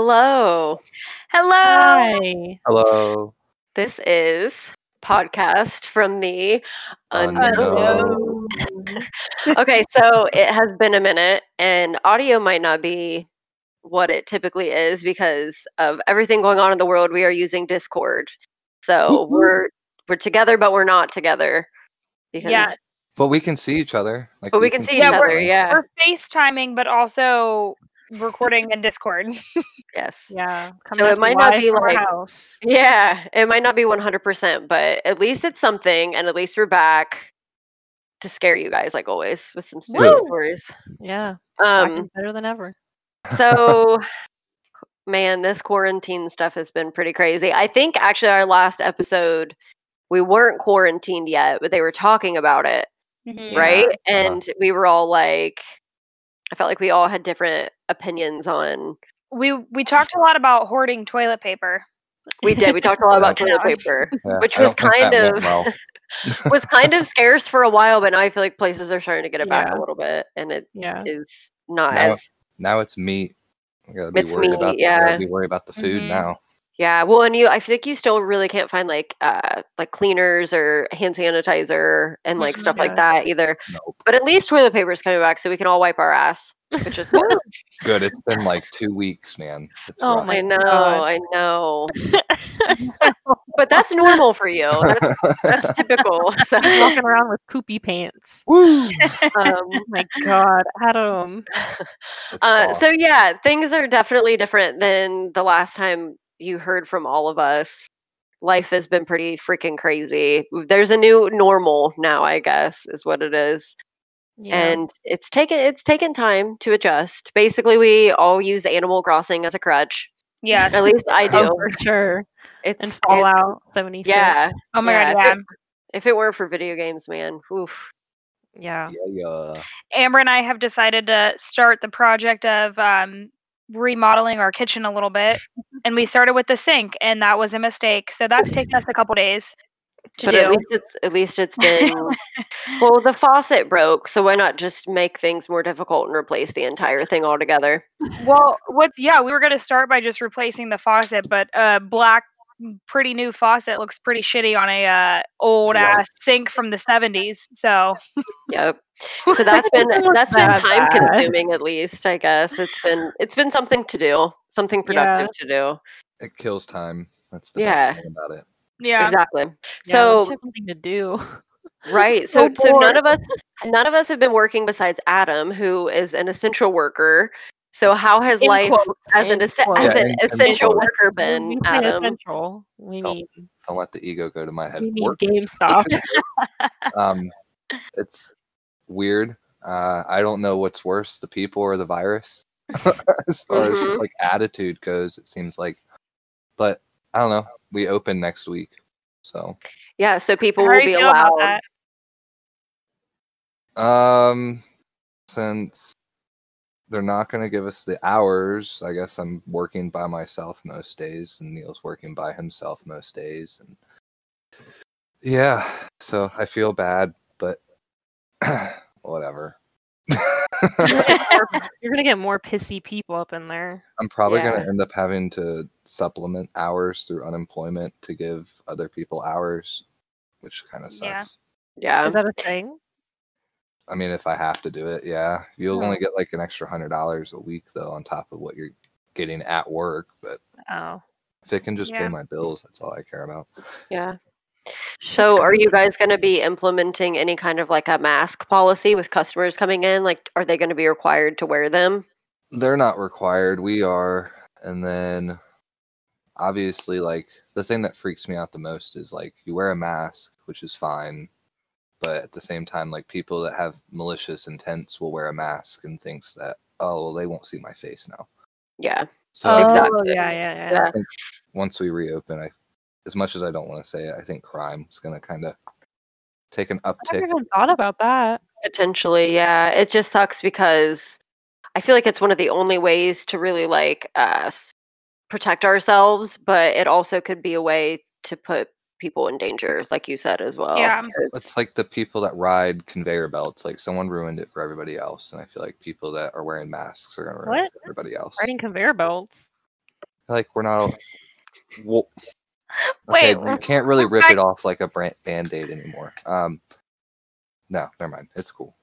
Hello. Hello. Hi. Hello. This is podcast from the unknown. Unknown. okay, so it has been a minute and audio might not be what it typically is because of everything going on in the world. We are using Discord. So we're we're together but we're not together because Yeah. But we can see each other. Like but we can see Yeah, each we're- other. Yeah. We're FaceTiming, but also recording in Discord. Yes. Yeah. So it might not be like- house. Yeah, it might not be 100%, but at least it's something and at least we're back to scare you guys like always with some spooky Woo! stories. Yeah. Um better than ever. so man this quarantine stuff has been pretty crazy i think actually our last episode we weren't quarantined yet but they were talking about it Yeah. right Yeah. and we were all like i felt like we all had different opinions on We we talked a lot about hoarding toilet paper. we did we talked a lot about toilet paper Yeah, which was kind of well. was kind of scarce for a while but now i feel like places are starting to get it back Yeah. a little bit and it Yeah. is not Now- as Now it's meat. We gotta be It's worried meat, about we yeah. gotta be worried about the food Mhm. now. Yeah, well, and you, I think you still really can't find like uh like cleaners or hand sanitizer and like stuff like that either. Nope. But at least toilet paper is coming back, so we can all wipe our ass, which is good. Good. It's been like two weeks, man. It's Oh rough. my I know, I know. but that's normal for you. That's that's typical. So, Walking around with poopy pants. Woo! um, Oh my God, Adam. It's uh, soft. so yeah, things are definitely different than the last time you heard from all of us. Life has been pretty freaking crazy. There's a new normal now, I guess, is what it is. Yeah. and it's taken it's taken time to adjust. Basically, we all use Animal Crossing as a crutch. Yeah. At least I do. Oh, for sure. It's And it's- Fallout 76. Yeah. Oh my yeah, god, if yeah. it- If it weren't for video games, man, oof. Yeah. Yeah, yeah. Amber and I have decided to start the project of um, remodeling our kitchen a little bit, and we started with the sink, and that was a mistake. So that's taken us a couple days to But do. at least it's at least it's been well. The faucet broke, so why not just make things more difficult and replace the entire thing altogether? well, what's yeah, we were gonna start by just replacing the faucet, but uh, black, pretty new faucet looks pretty shitty on a uh, old Right. ass sink from the seventies. So Yep. So that's been that's been time consuming at least. I guess it's been it's been something to do, something productive to do. It kills time. That's the Yeah. best thing about it. yeah, Exactly. Yeah, so let's something to do. Right. So So so none of us none of us have been working besides Adam, who is an essential worker. So how has In life quotes, as an as quotes. Yeah, an in- in essential quotes. worker When we been, say Adam? essential, we Don't- mean Don't let the ego go to my head. we mean Work. GameStop. um, it's weird. Uh, I don't know what's worse, the people or the virus. as far as just Mhm. like attitude goes, it seems like. But I don't know. We open next week, so Yeah, so people How will be allowed. um, since they're not going to give us the hours, I guess I'm working by myself most days, and Neil's working by himself most days, and yeah, so I feel bad, but whatever. You're gonna get more pissy people up in there. I'm probably Yeah. going to end up having to supplement hours through unemployment to give other people hours, which kind of Yeah. sucks. Yeah. Is that a thing? I mean, if I have to do it, yeah. You'll Oh. only get like an extra hundred dollars a week though, on top of what you're getting at work. But Oh. if it can just Yeah. pay my bills, that's all I care about. Yeah. So are you guys going to be implementing any kind of like a mask policy with customers coming in? Like are they going to be required to wear them? They're not required. We are, and then obviously, like the thing that freaks me out the most is like you wear a mask, which is fine, but at the same time, like people that have malicious intents will wear a mask and thinks that oh well they won't see my face now. Yeah. So Oh, Exactly. yeah, yeah, yeah. Yeah. once we reopen, I as much as I don't want to say it, I think crime is gonna kind of take an uptick. I uptick. never even thought about that. Potentially, yeah. It just sucks because I feel like it's one of the only ways to really like uh, protect ourselves, but it also could be a way to put people in danger, like you said as well. Yeah. It's- It's like the people that ride conveyor belts. Like someone ruined it for everybody else, and I feel like people that are wearing masks are gonna ruin What? it for everybody else. Riding conveyor belts. like we're not. Well, okay, Wait, you can't really rip I- it off like a band aid anymore. Um, no, never mind. It's cool.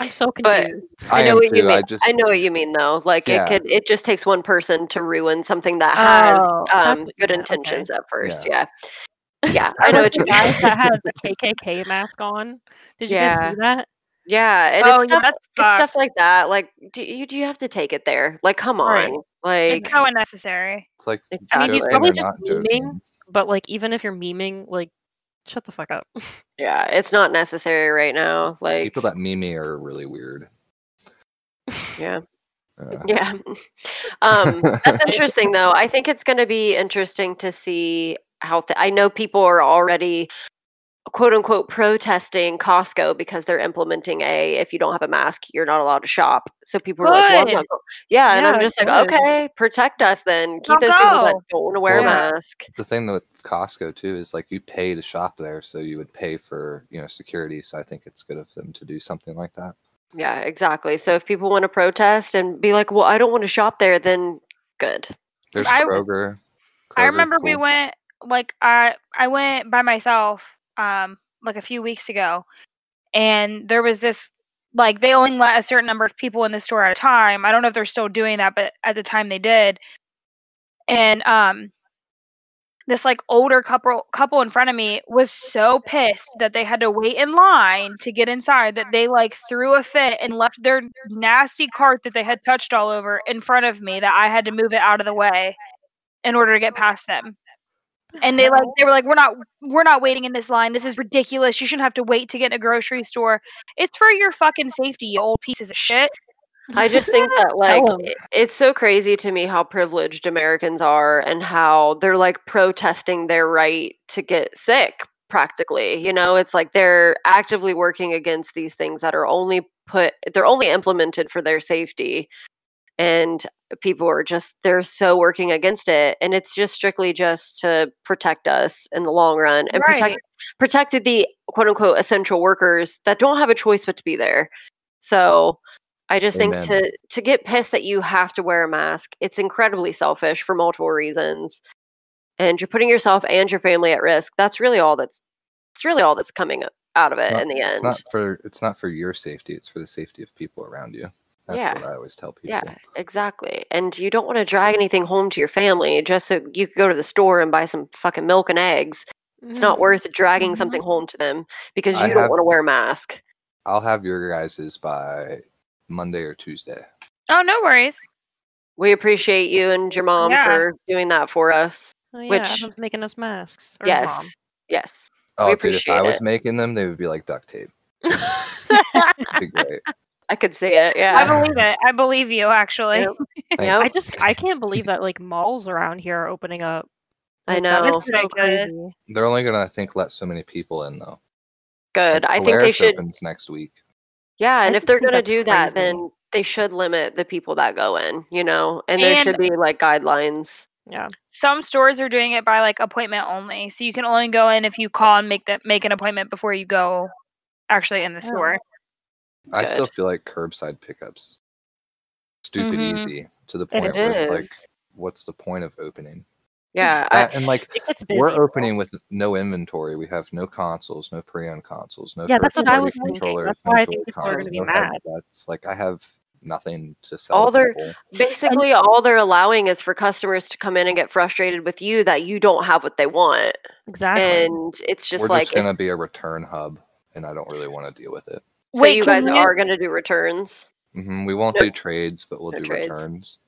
I'm so But- confused. I, know am what you mean. I I, know what you mean though. Like Yeah. it could it just takes one person to ruin something that has Oh, um good meant, okay. intentions at first. Yeah. Yeah, I I know know what you guy mean. that has the KKK mask on. Did you guys see that? Yeah, and Oh, it's stuff that's it's stuff like that. Like do you do you have to take it there? Like come on. Right. Like It's so unnecessary. it's like I mean, he's probably just not memeing. joking. But like, even if you're memeing, like, shut the fuck up. yeah, it's not necessary right now. Like People that meme are really weird. yeah. Uh, Yeah. um, that's interesting, though. I think it's going to be interesting to see how. Th- I know people are already quote unquote protesting Costco because they're implementing a if you don't have a mask, you're not allowed to shop. So people are like, well, I'm not go-" yeah, and I'm Yeah, just like, good. okay, protect us then. Keep Don't those people that go. don't want to wear a mask. the thing with Costco too is like you pay to shop there, so you would pay for you know security. So I think it's good of them to do something like that. Yeah, exactly. So if people want to protest and be like, well, I don't want to shop there, then good. There's I- Kroger. I Kroger, remember we went like I I went by myself um like a few weeks ago and there was this like they only let a certain number of people in the store at a time. I don't know if they're still doing that, but at the time they did. And um this like older couple couple in front of me was so pissed that they had to wait in line to get inside that they like threw a fit and left their nasty cart that they had touched all over in front of me that I had to move it out of the way in order to get past them. And they like they were like, We're not we're not waiting in this line. This is ridiculous. You shouldn't have to wait to get in a grocery store. It's for your fucking safety, you old pieces of shit. I just think that like i- it's so crazy to me how privileged Americans are and how they're like protesting their right to get sick practically. You know, it's like they're actively working against these things that are only put they're only implemented for their safety. And people are just they're so working against it and it's just strictly just to protect us in the long run and protect Right. protected the quote unquote essential workers that don't have a choice but to be there. So I just think to to get pissed that you have to wear a mask, it's incredibly selfish for multiple reasons. And you're putting yourself and your family at risk. That's really all that's it's really all that's coming out of it not- in the end It's not for it's not for your safety. It's for the safety of people around you. That's Yeah. what I always tell people. Yeah, exactly. And you don't want to drag anything home to your family just so you could go to the store and buy some fucking milk and eggs. It's not worth dragging Mhm. something home to them because you I don't have- want to wear a mask. I'll have your guys's by Monday or Tuesday. Oh, no worries. We appreciate you and your mom Yeah. for doing that for us. Oh, yeah, which- making us masks. Or Yes. Yes. Oh, dude, if appreciate I was making them, they would be like duct tape. It'd be great. I could see it. Yeah. I believe it. I believe you actually. Yep. Yep. I just I can't believe that like malls around here are opening up. I know. so crazy. They're only gonna, I think, let so many people in though. Good. Like, I think they should. opens next week. Yeah, and I if they're gonna that's do that, crazy. then they should limit the people that go in. You know, and there should be like guidelines. Yeah. Some stores are doing it by like appointment only. So you can only go in if you call and make that make an appointment before you go actually in the Oh. store. I still feel like curbside pickups stupid Mhm. easy to the It point where it's like, what's the point of opening? Yeah. I, That- and like It busy. we're bro. opening with no inventory. We have no consoles, no pre-owned consoles, no Yeah, that's what I first-party was thinking. That's no why I think people are gonna be no mad. That's Like I have nothing to sell. All to their- people. basically, all they're allowing is for customers to come in and get frustrated with you that you don't have what they want, Exactly. and it's just we're like just if- gonna be a return hub, and I don't really want to deal with it. So Wait, you guys you- are gonna do returns. hmm We won't No- do trades, but we'll no do trades. returns,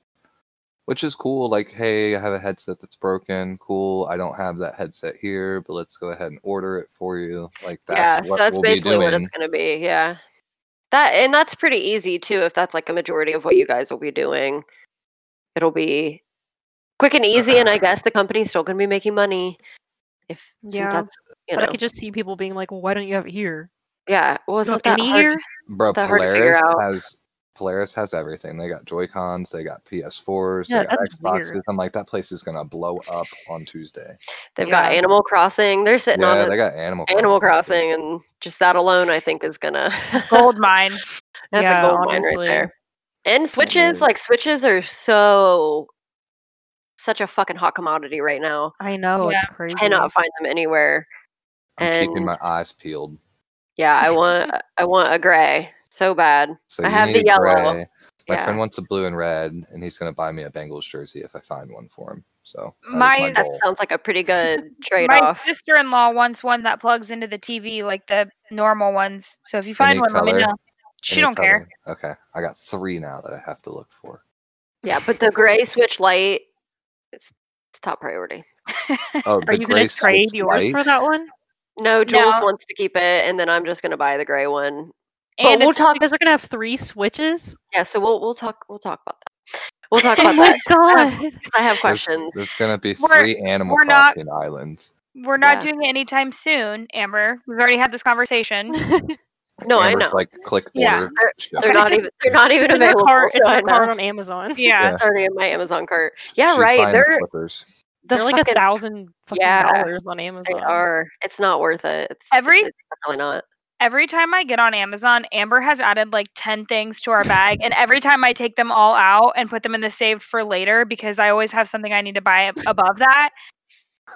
which is cool. Like, hey, I have a headset that's broken. Cool. I don't have that headset here, but let's go ahead and order it for you. Like that's yeah, what so that's we'll basically what it's gonna be. Yeah. That and that's pretty easy too. If that's like a majority of what you guys will be doing, it'll be quick and easy. And I guess the company's still gonna be making money. If since Yeah, that's you but know, I could just see people being like, well, "Why don't you have it here?" Yeah. well it's not that any hard. here? Bro, that hard to figure Polaris out. has Polaris has everything. They got Joy Cons, they got PS4s, Yeah, they got Xboxes. weird. I'm like, that place is gonna blow up on Tuesday. They've got Animal Crossing. They're sitting yeah, on the they got Animal Animal Crossing. Crossing, and just that alone, I think, is gonna Gold mine. That's Yeah, a gold mine right there. And switches, like switches, are so such a fucking hot commodity right now. I know Yeah. it's crazy. Cannot find them anywhere. I'm keeping my eyes peeled. Yeah, I want I want a gray so bad. So I have the yellow. gray. My Yeah. friend wants a blue and red, and he's gonna buy me a Bengals jersey if I find one for him. So that is My- my That sounds like a pretty good trade My off. sister-in-law wants one that plugs into the TV like the normal ones. So if you find Any one, let me know. She Any don't care. Okay, I got three now that I have to look for. Yeah, but the gray switch light it's, it's top priority. Oh, Are the you gray gonna trade yours Lite? for that one? No, Jules No. wants to keep it, and then I'm just gonna buy the gray one. But and we'll talk. Because they're gonna have three switches. Yeah, so we'll we'll talk we'll talk about that. We'll oh talk about oh my that god! because I have questions. there's gonna be We're- three Animal we're not- Crossing islands. we're not Yeah. doing it anytime soon, Amber. We've already had this conversation. No, I know Like click Yeah, order. ship. they're not even they're not even It's in her available. cart. so It's in I cart on Amazon. Yeah. It's already in my Amazon cart. Yeah, She's right. buying the They're Clippers. the They're like a thousand fucking Yeah, dollars on Amazon. They are. It's not worth it. It's Every- It's, it's definitely not. Every time I get on Amazon, Amber has added like 10 things to our bag. and every time I take them all out and put them in the saved for later because I always have something I need to buy above that.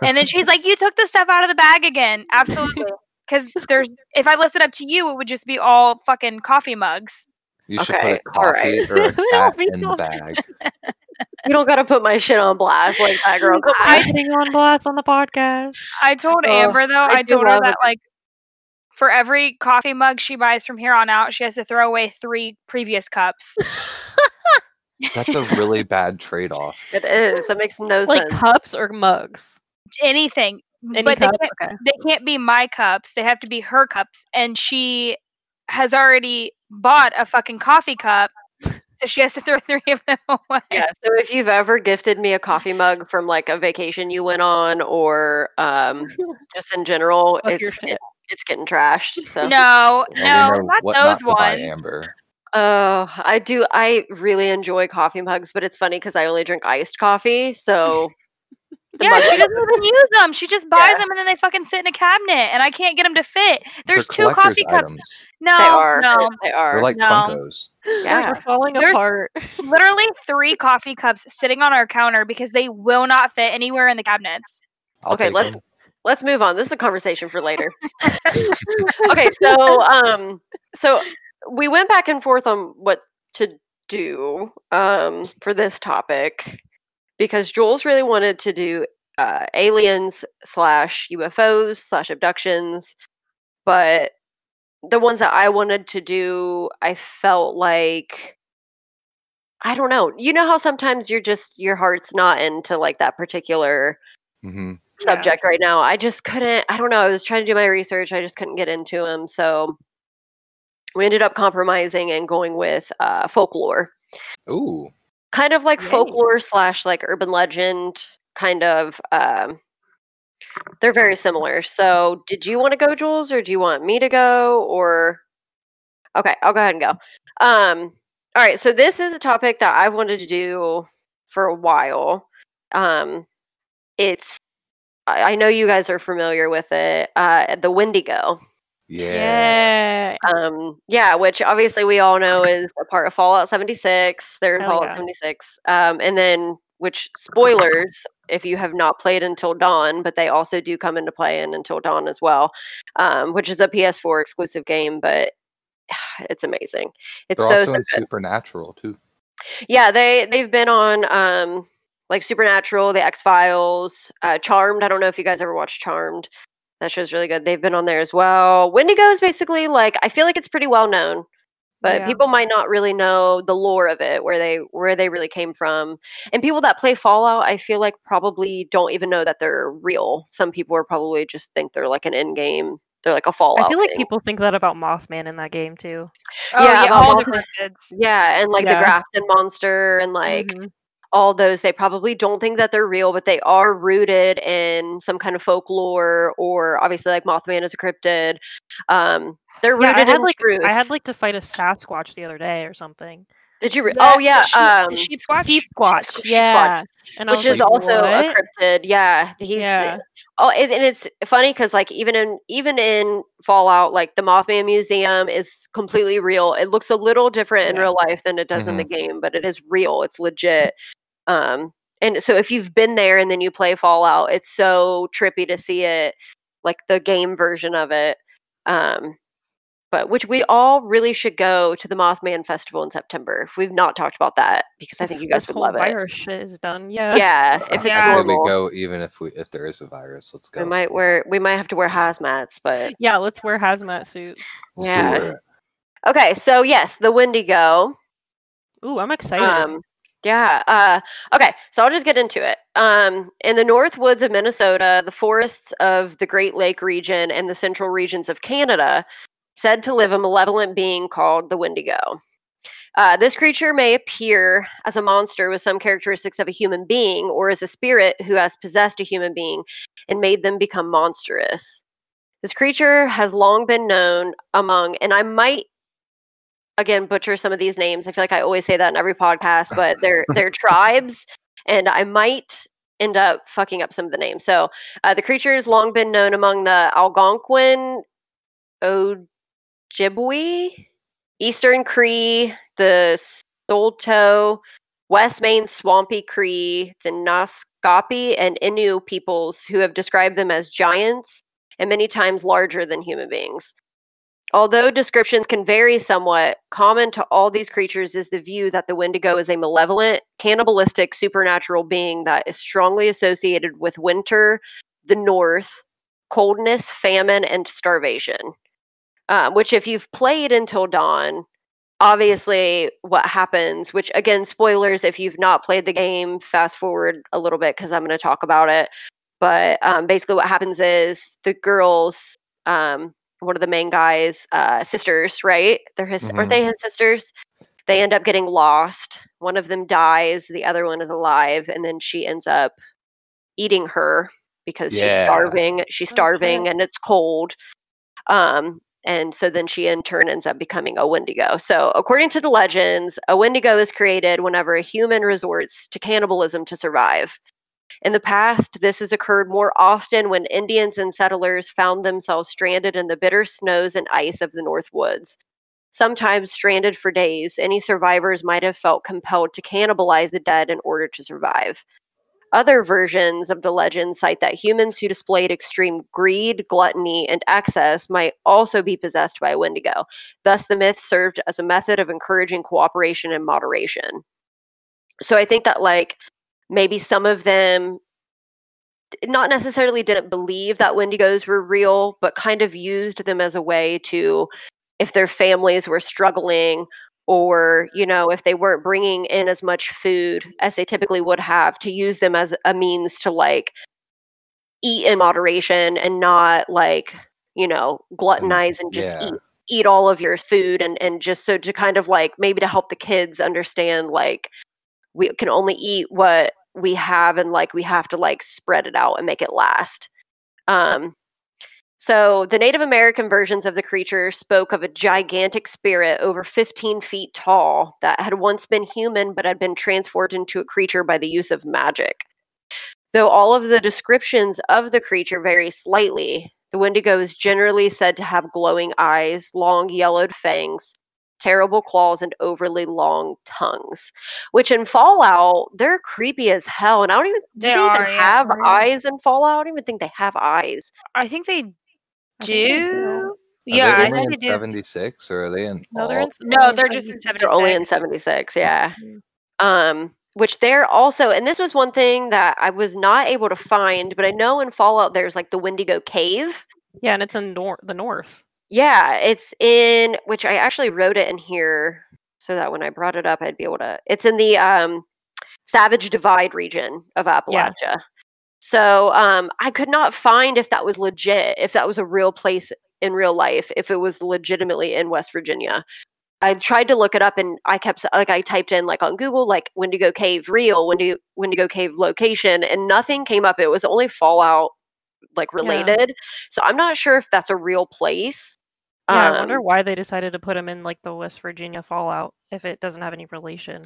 And then she's like, You took the stuff out of the bag again. Absolutely. Because there's, if I listed up to you, it would just be all fucking coffee mugs. You should Okay, put a coffee alright. or a cat in the bag. You don't gotta put my shit on blast like that, girl. Come I'm on. putting on blast on the podcast. I told Oh, Amber though, I I, do told her that it. like for every coffee mug she buys from here on out, she has to throw away three previous cups. That's a really bad trade off. It is. That makes no Like sense. Like cups or mugs. Anything. Any but cup? they can't, Okay. they can't be my cups. They have to be her cups. And she has already bought a fucking coffee cup. So she has to throw three of them away. Yeah. So if you've ever gifted me a coffee mug from like a vacation you went on, or um, just in general, Fuck it's it, it's getting trashed. So No, no, not those not ones. Amber. Oh, I do. I really enjoy coffee mugs, but it's funny because I only drink iced coffee. So the Yeah, mug- she doesn't even use them. She just buys Yeah. them and then they fucking sit in a cabinet, and I can't get them to fit. There's They're two coffee cups. items. No, they are. no, They are. They're like no. Funkos. yeah. They're falling There's- apart. literally three coffee cups sitting on our counter because they will not fit anywhere in the cabinets. I'll Okay, let's- them. Let's move on. This is a conversation for later. okay, so um, so we went back and forth on what to do um for this topic because Jules really wanted to do uh, aliens slash UFOs slash abductions, but the ones that I wanted to do, I felt like I don't know. You know how sometimes you're just your heart's not into like that particular hmm Yeah. subject right now. I just couldn't. I don't know. I was trying to do my research. I just couldn't get into them. So we ended up compromising and going with uh, folklore, Ooh, kind of like Yay. folklore slash like urban legend. Kind of. Um, they're very similar. So, did you want to go, Jules, or do you want me to go? Or okay, I'll go ahead and go. Um, all right. So this is a topic that I've wanted to do for a while. Um, it's I I know you guys are familiar with it. Uh, the Wendigo. Yeah. Yeah. Um, yeah, which obviously we all know is a part of Fallout 76. They're in Hell Fallout yeah. 76. Um, and then, which spoilers if you have not played Until Dawn, but they also do come into play in Until Dawn as well, um, which is a PS4 exclusive game, but it's amazing. It's They're so, also so in good. Supernatural too. Yeah, they they've been on um like Supernatural, The X Files, uh, Charmed. I don't know if you guys ever watched Charmed. That show's really good. They've been on there as well. Wendigo is basically like I feel like it's pretty well known, but Yeah. people might not really know the lore of it, where they where they really came from. And people that play Fallout, I feel like probably don't even know that they're real. Some people are probably just think they're like an in game. They're like a Fallout. I feel like thing. people think that about Mothman in that game too. Oh Yeah, yeah, about all the Mothman. cryptids. yeah, and like the Grafton monster and like Mhm. All those they probably don't think that they're real but they are rooted in some kind of folklore or obviously like mothman is a cryptid um they're Yeah, rooted I had in like truth I had like to fight a Sasquatch the other day or something. did you re- The- oh yeah sheep- um the sheep squatch. Sheep Squatch. Sheep yeah. And I which is like, also a cryptid yeah he's Yeah. oh and, and it's funny because like even in even in fallout like the mothman museum is completely real it looks a little different in Yeah. real life than it does in the game but it is real it's legit um and so if you've been there and then you play Fallout, it's so trippy to see it, like the game version of it. Um, but which we all really should go to the Mothman Festival in September. If We've not talked about that because I think you guys this would whole love it. virus shit is done. Yeah. Yeah, if it's Yeah. say we go even if we if there is a virus. Let's go. we might wear we might have to wear hazmats, but Yeah, let's wear hazmat suits. Let's yeah. okay. So yes, the Wendigo. Ooh, I'm excited. Um, yeah. Uh, okay. So I'll just get into it. Um, in the north woods of Minnesota, the forests of the Great Lake region, and the central regions of Canada, said to live a malevolent being called the Wendigo. Uh, this creature may appear as a monster with some characteristics of a human being, or as a spirit who has possessed a human being and made them become monstrous. This creature has long been known among, and I might again butcher some of these names. I feel like I always say that in every podcast, but they're they're tribes, and I might end up fucking up some of the names. So uh, the creature has long been known among the Algonquin, Ojibwe, Eastern Cree, the Saulteaux, West Main Swampy Cree, the Naskapi, and Innu peoples who have described them as giants and many times larger than human beings. Although descriptions can vary somewhat, common to all these creatures is the view that the Wendigo is a malevolent, cannibalistic, supernatural being that is strongly associated with winter, the north, coldness, famine, and starvation. Um, which, if you've played Until Dawn, obviously what happens, which again, spoilers if you've not played the game, fast forward a little bit because I'm going to talk about it. But um, basically, what happens is the girls, um, one of the main guys' uh, sisters, right? They're his, aren't Mhm. they his sisters? They end up getting lost. One of them dies, the other one is alive, and then she ends up eating her because she's starving. She's starving shit. and it's cold. Um, and so then she in turn ends up becoming a Wendigo. So, according to the legends, a Wendigo is created whenever a human resorts to cannibalism to survive. In the past, this has occurred more often when Indians and settlers found themselves stranded in the bitter snows and ice of the North Woods. Sometimes stranded for days, any survivors might have felt compelled to cannibalize the dead in order to survive. Other versions of the legend cite that humans who displayed extreme greed, gluttony, and excess might also be possessed by a Wendigo. Thus, the myth served as a method of encouraging cooperation and moderation. So I think that, like, maybe some of them not necessarily didn't believe that Wendigos were real, but kind of used them as a way to, if their families were struggling or you know if they weren't bringing in as much food as they typically would have to use them as a means to like eat in moderation and not like you know mm, gluttonize and just yeah. eat eat all of your food and and just so to kind of like maybe to help the kids understand like we can only eat what we have and like we have to like spread it out and make it last um so the Native American versions of the creature spoke of a gigantic spirit over 15 feet tall that had once been human but had been transformed into a creature by the use of magic. Though all of the descriptions of the creature vary slightly, the Wendigo is generally said to have glowing eyes, long yellowed fangs, terrible claws, and overly long tongues. Which in Fallout, they're creepy as hell. And I don't even do They they, are, even yeah, have for real. eyes in Fallout? I don't even think they have eyes. I think they I think they do. Are Yeah, they I think in they do. 76 or are they in No, they're in, No, they're just in 76. They're only in 76. 76, yeah. Mhm. Um, which they're also, and this was one thing that I was not able to find, but I know in Fallout there's like the Wendigo Cave. Yeah, and it's in nor- the north. Yeah, it's in which I actually wrote it in here so that when I brought it up, I'd be able to. It's in the um, Savage Divide region of Appalachia. So um, I could not find if that was legit, if that was a real place in real life, if it was legitimately in West Virginia. I tried to look it up and I kept like I typed in like on Google like Wendigo Cave real, Wendigo Wendigo Cave location, and nothing came up. It was only Fallout like Yeah. related. So I'm not sure if that's a real place. Yeah, I wonder Um, why they decided to put him in like the West Virginia Fallout if it doesn't have any relation.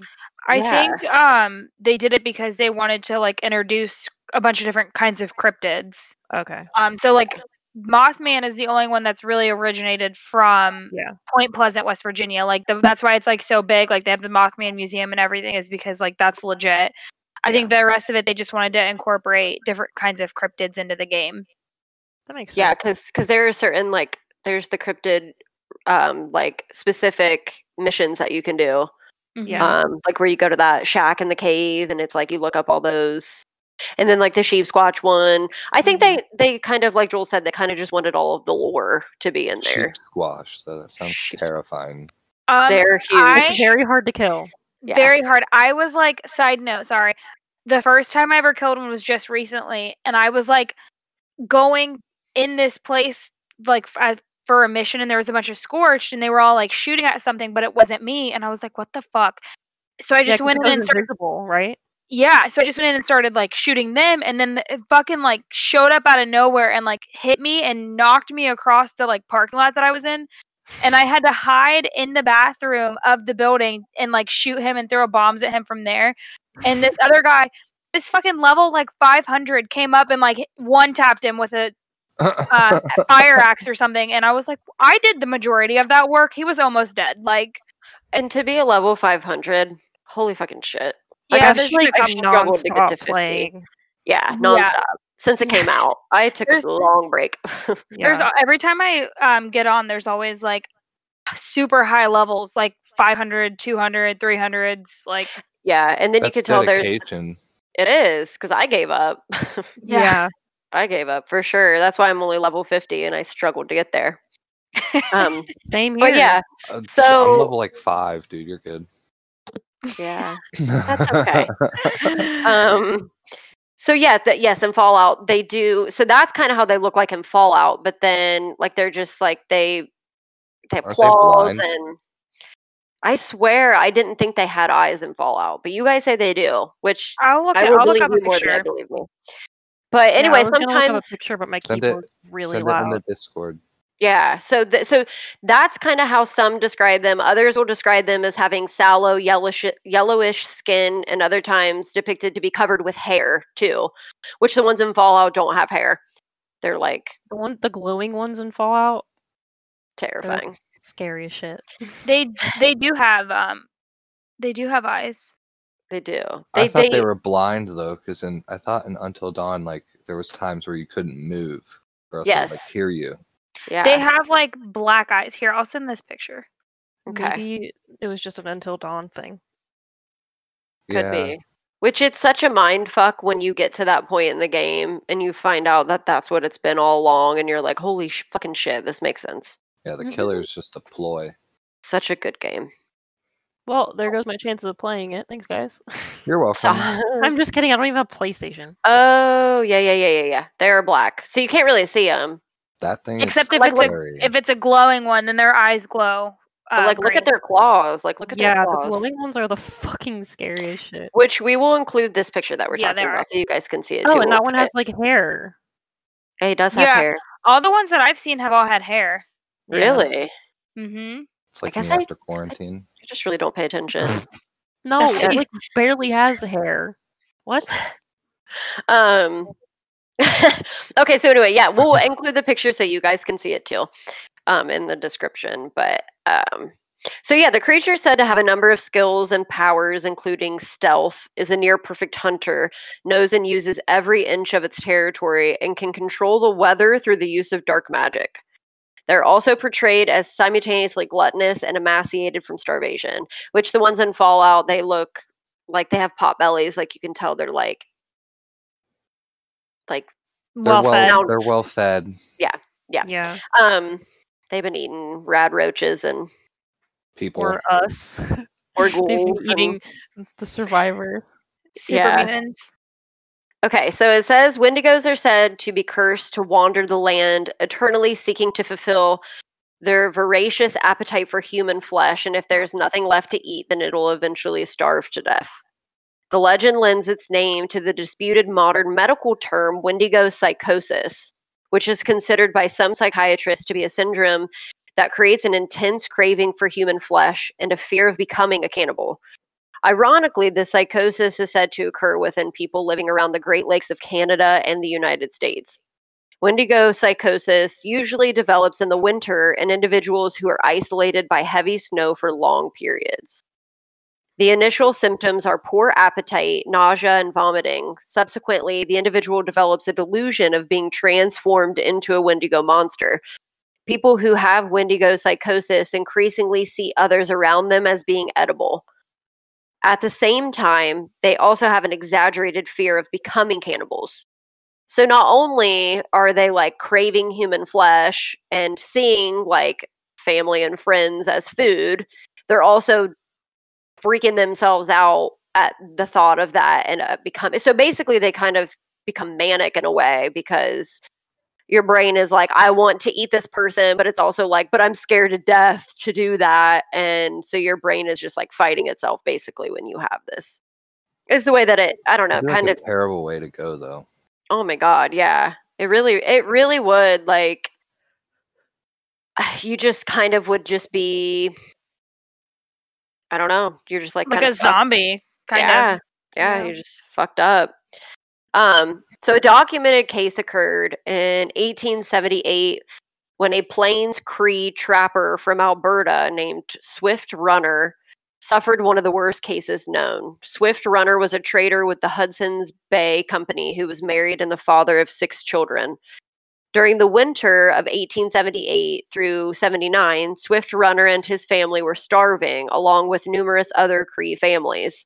I Yeah. think um they did it because they wanted to like introduce a bunch of different kinds of cryptids. Okay. Um so like Mothman is the only one that's really originated from Yeah. Point Pleasant, West Virginia. Like the, that's why it's like so big. Like they have the Mothman Museum and everything is because like that's legit. I think the rest of it they just wanted to incorporate different kinds of cryptids into the game. That makes sense. Yeah, because because there are certain like there's the cryptid um like specific missions that you can do. Mhm. Yeah. Um like where you go to that shack in the cave and it's like you look up all those and then like the sheep squatch one. I think Mm-hmm. they they kind of like Joel said they kind of just wanted all of the lore to be in there. Sheep squatch. So that sounds Sheep- terrifying. Um, They're huge. I- Very hard to kill. Yeah. very hard. I was like, side note, sorry. The first time I ever killed one was just recently, and I was like going in this place like f- as- for a mission, and there was a bunch of scorched, and they were all like shooting at something, but it wasn't me, and I was like, what the fuck? So I Yeah, went in and started. invisible, right? Yeah, so I just went in and started like shooting them, and then the, fucking like showed up out of nowhere and like hit me and knocked me across the like parking lot that I was in, and I had to hide in the bathroom of the building and like shoot him and throw bombs at him from there. And this other guy, this fucking level like 500 came up and like one tapped him with a uh, fire axe or something, and I was like, I did the majority of that work. He was almost dead. Like, And to be a level 500, holy fucking shit. Like, yeah, I've there's like, like I've struggled to get to nonstop 50. playing. Yeah, Yeah. nonstop. Since it came out, I took There's- a long break. There's Yeah. al- every time I um get on, there's always like super high levels, like 500, 200, 300s. Like, yeah, and then you could tell there's it is because I gave up. Yeah. yeah. I gave up for sure. That's why I'm only level 50 and I struggled to get there. Um, Same here. but yeah, Uh, So- I'm level like five, dude. You're good. yeah. That's okay. Um, so yeah, th- yes, in Fallout they do. So that's kind of how they look like in Fallout. But then, like, they're just like they they have Aren't they claws blind? and. I swear I didn't think they had eyes in Fallout, but you guys say they do, which I'll look. I At, will I'll believe up a you more than I picture. believe me. But Yeah, anyway, I was gonna look up a sometimes picture, but my Send it- keyboard's really Send it in the Discord. Yeah, so th- so that's kind of how some describe them. Others will describe them as having sallow, yellowish, yellowish skin, and other times depicted to be covered with hair too. Which the ones in Fallout don't have hair. They're like The one, the glowing ones in Fallout, terrifying. scary as shit. They they do have um, they do have eyes. They do. I thought they, they were blind though, because in I thought in Until Dawn, like there was times where you couldn't move, or else they would, like hear you. yeah. They have like black eyes. Here, I'll send this picture. Okay. Maybe it was just an Until Dawn thing. could yeah. be. Which it's such a mind fuck when you get to that point in the game and you find out that that's what it's been all along, and you're like, holy sh- fucking shit, this makes sense. Yeah, the Mhm. killer's just a ploy. Such a good game. Well, there goes my chances of playing it. Thanks, guys. You're welcome. I'm just kidding. I don't even have PlayStation. Oh yeah, yeah, yeah, yeah, yeah. They're black, so you can't really see them. that thing Except is if like it's a if it's a glowing one, then their eyes glow. Uh, like, look at their claws. Like, look at yeah, their the claws. glowing ones are the fucking scariest shit. Which we will include this picture that we're Yeah, talking they are. about, so you guys can see it too. Oh, and that We'll one has it- like hair. Yeah, he does have Yeah. hair. All the ones that I've seen have all had hair. Yeah. Really? Mm-hmm. it's like guess me I- after quarantine. You just really don't pay attention. No, That's it it. like barely has hair. What? um. okay, so anyway, yeah, we'll include the picture so you guys can see it too, um, in the description. But um, so yeah, the creature said to have a number of skills and powers, including stealth, is a near perfect hunter, knows and uses every inch of its territory, and can control the weather through the use of dark magic. They're also portrayed as simultaneously gluttonous and emaciated from starvation, which the ones in Fallout, they look like they have pot bellies. Like you can tell they're like, like, They're Well fed. Now- They're well fed. yeah. Yeah. Yeah. um, they've been eating rad roaches and People. Or us. or They've been ghouls. and- eating the survivors. Super Yeah. mutants. Okay, so it says Wendigos are said to be cursed to wander the land, eternally seeking to fulfill their voracious appetite for human flesh, and if there's nothing left to eat, then it'll eventually starve to death. The legend lends its name to the disputed modern medical term Wendigo psychosis, which is considered by some psychiatrists to be a syndrome that creates an intense craving for human flesh and a fear of becoming a cannibal. Ironically, the psychosis is said to occur within people living around the Great Lakes of Canada and the United States. Wendigo psychosis usually develops in the winter in individuals who are isolated by heavy snow for long periods. The initial symptoms are poor appetite, nausea, and vomiting. Subsequently, the individual develops a delusion of being transformed into a Wendigo monster. People who have Wendigo psychosis increasingly see others around them as being edible. At the same time, they also have an exaggerated fear of becoming cannibals. So not only are they like craving human flesh and seeing like family and friends as food, they're also freaking themselves out at the thought of that and uh, become so basically they kind of become manic in a way because your brain is like i want to eat this person but it's also like but i'm scared to death to do that and so your brain is just like fighting itself basically when you have this is the way that it i don't know I kind like of a terrible way to go though. oh my god yeah it really it really would like you just kind of would just be i don't know you're just like like a of fucked zombie kind yeah, of. Yeah, Yeah. you're just fucked up. Um, so a documented case occurred in 1878 when a Plains Cree trapper from Alberta named Swift Runner suffered one of the worst cases known. Swift Runner was a trader with the Hudson's Bay Company who was married and the father of six children. During the winter of 1878 through 79, Swift Runner and his family were starving, along with numerous other Cree families.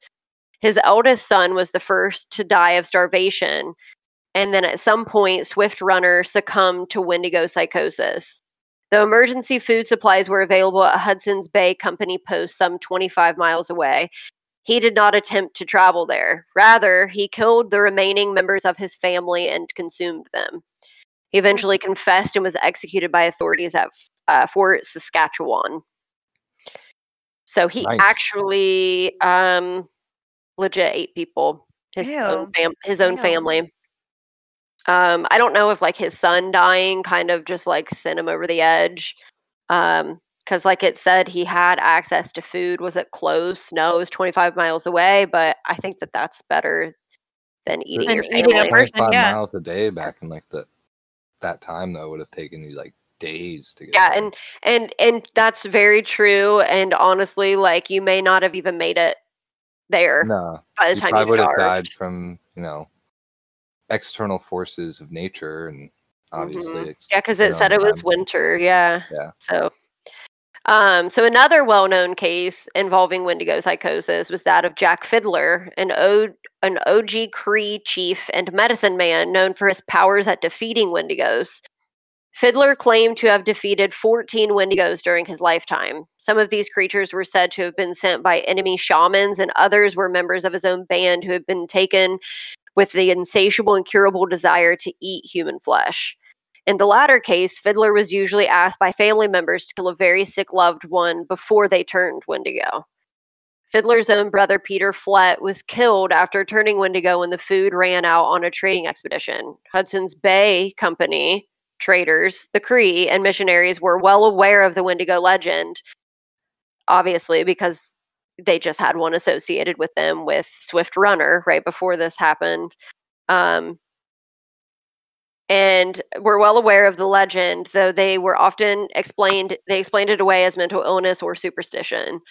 His eldest son was the first to die of starvation. And then at some point, Swift Runner succumbed to Wendigo psychosis. Though emergency food supplies were available at Hudson's Bay Company Post some 25 miles away, he did not attempt to travel there. Rather, he killed the remaining members of his family and consumed them. He eventually confessed and was executed by authorities at uh, Fort Saskatchewan. So he Nice. actually um, legit eight people. His own fam- his own Damn. family. Um, I don't know if like his son dying kind of just like sent him over the edge. Um, because like it said he had access to food. Was it close? No, it was 25 miles away. But I think that that's better than eating Than your eating a person, 25 yeah. miles a day back in like the that time though would have taken you like days to get. yeah there. and and and that's very true and honestly like you may not have even made it there no, by the you time probably you would have died from you know external forces of nature and obviously it's yeah because it said it was winter yeah. Yeah. so um so another well-known case involving wendigo psychosis was that of jack fiddler an o an og cree chief and medicine man known for his powers at defeating wendigos Fiddler claimed to have defeated 14 Wendigos during his lifetime. Some of these creatures were said to have been sent by enemy shamans, and others were members of his own band who had been taken with the insatiable, incurable desire to eat human flesh. In the latter case, Fiddler was usually asked by family members to kill a very sick loved one before they turned Wendigo. Fiddler's own brother Peter Flett was killed after turning Wendigo when the food ran out on a trading expedition. Hudson's Bay Company traders, the Cree, and missionaries were well aware of the Wendigo legend, obviously, because they just had one associated with them with Swift Runner right before this happened. Um, and were well aware of the legend, though they were often explained, they explained it away as mental illness or superstition.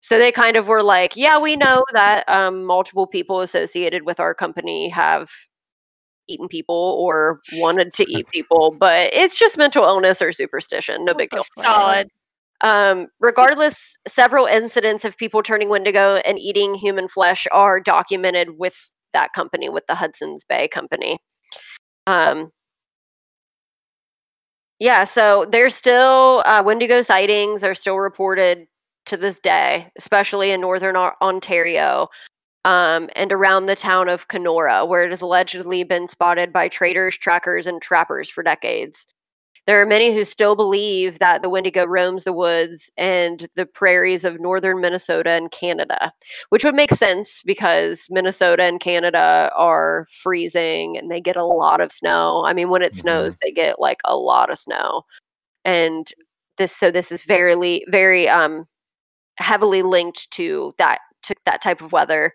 So they kind of were like, yeah, we know that um, multiple people associated with our company have eaten people or wanted to eat people, but it's just mental illness or superstition. No big deal. Solid. Um, regardless, several incidents of people turning Wendigo and eating human flesh are documented with that company, with the Hudson's Bay Company. Um, yeah, so there's still uh, Wendigo sightings are still reported to this day, especially in northern Ontario um, and around the town of Kenora, where it has allegedly been spotted by traders, trackers, and trappers for decades. There are many who still believe that the Wendigo roams the woods and the prairies of northern Minnesota and Canada, which would make sense because Minnesota and Canada are freezing and they get a lot of snow. I mean, when it Mhm. snows, they get like a lot of snow. And this so this is very very um heavily linked to that to that type of weather.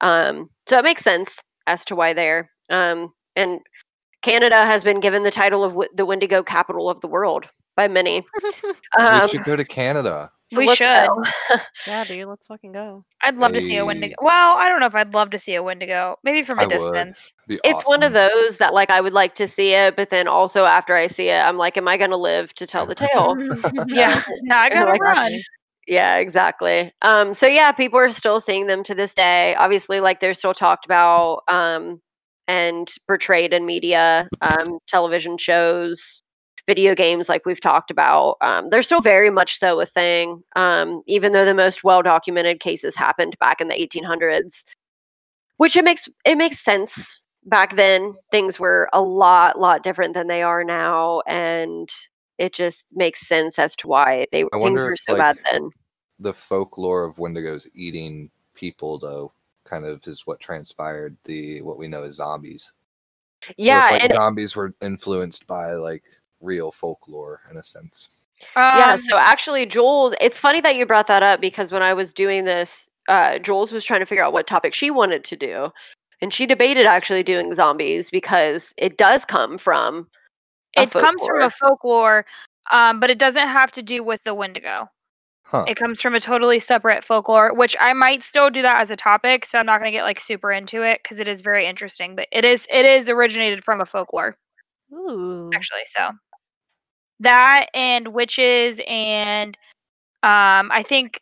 Um, so it makes sense as to why they're um, and Canada has been given the title of w- the Wendigo capital of the world by many. we Um, should go to Canada. So We should. Yeah, dude, let's fucking go. I'd love to see a Hey. Wendigo. Well, I don't know if I'd love to see a Wendigo. Maybe from a I distance. Be it's one of those that like I would like to see it, but then also after I see it, I'm like, am I gonna live to tell the tale? Yeah. No, I gotta Like, run. Yeah, exactly. Um, so yeah, people are still seeing them to this day. Obviously, like they're still talked about um, and portrayed in media, um, television shows, video games, like we've talked about. Um, they're still very much so a thing, um, even though the most well documented cases happened back in the 1800s, which it makes it makes sense. Back then, things were a lot, lot different than they are now, and it just makes sense as to why they were if, so bad then. The folklore of Wendigos eating people, though, kind of is what transpired. The what we know as zombies. Or if, Yeah, like, and zombies were influenced by like real folklore in a sense. yeah, Um, so actually Jules, it's funny that you brought that up because when I was doing this, uh Jules was trying to figure out what topic she wanted to do. And she debated actually doing zombies because it does come from a it comes from a folklore. folklore, um, but it doesn't have to do with the Wendigo. Huh. It comes from a totally separate folklore, which I might still do that as a topic. So I'm not going to get like super into it because it is very interesting. But it is it is originated from a folklore Ooh. actually. So that and witches and um, I think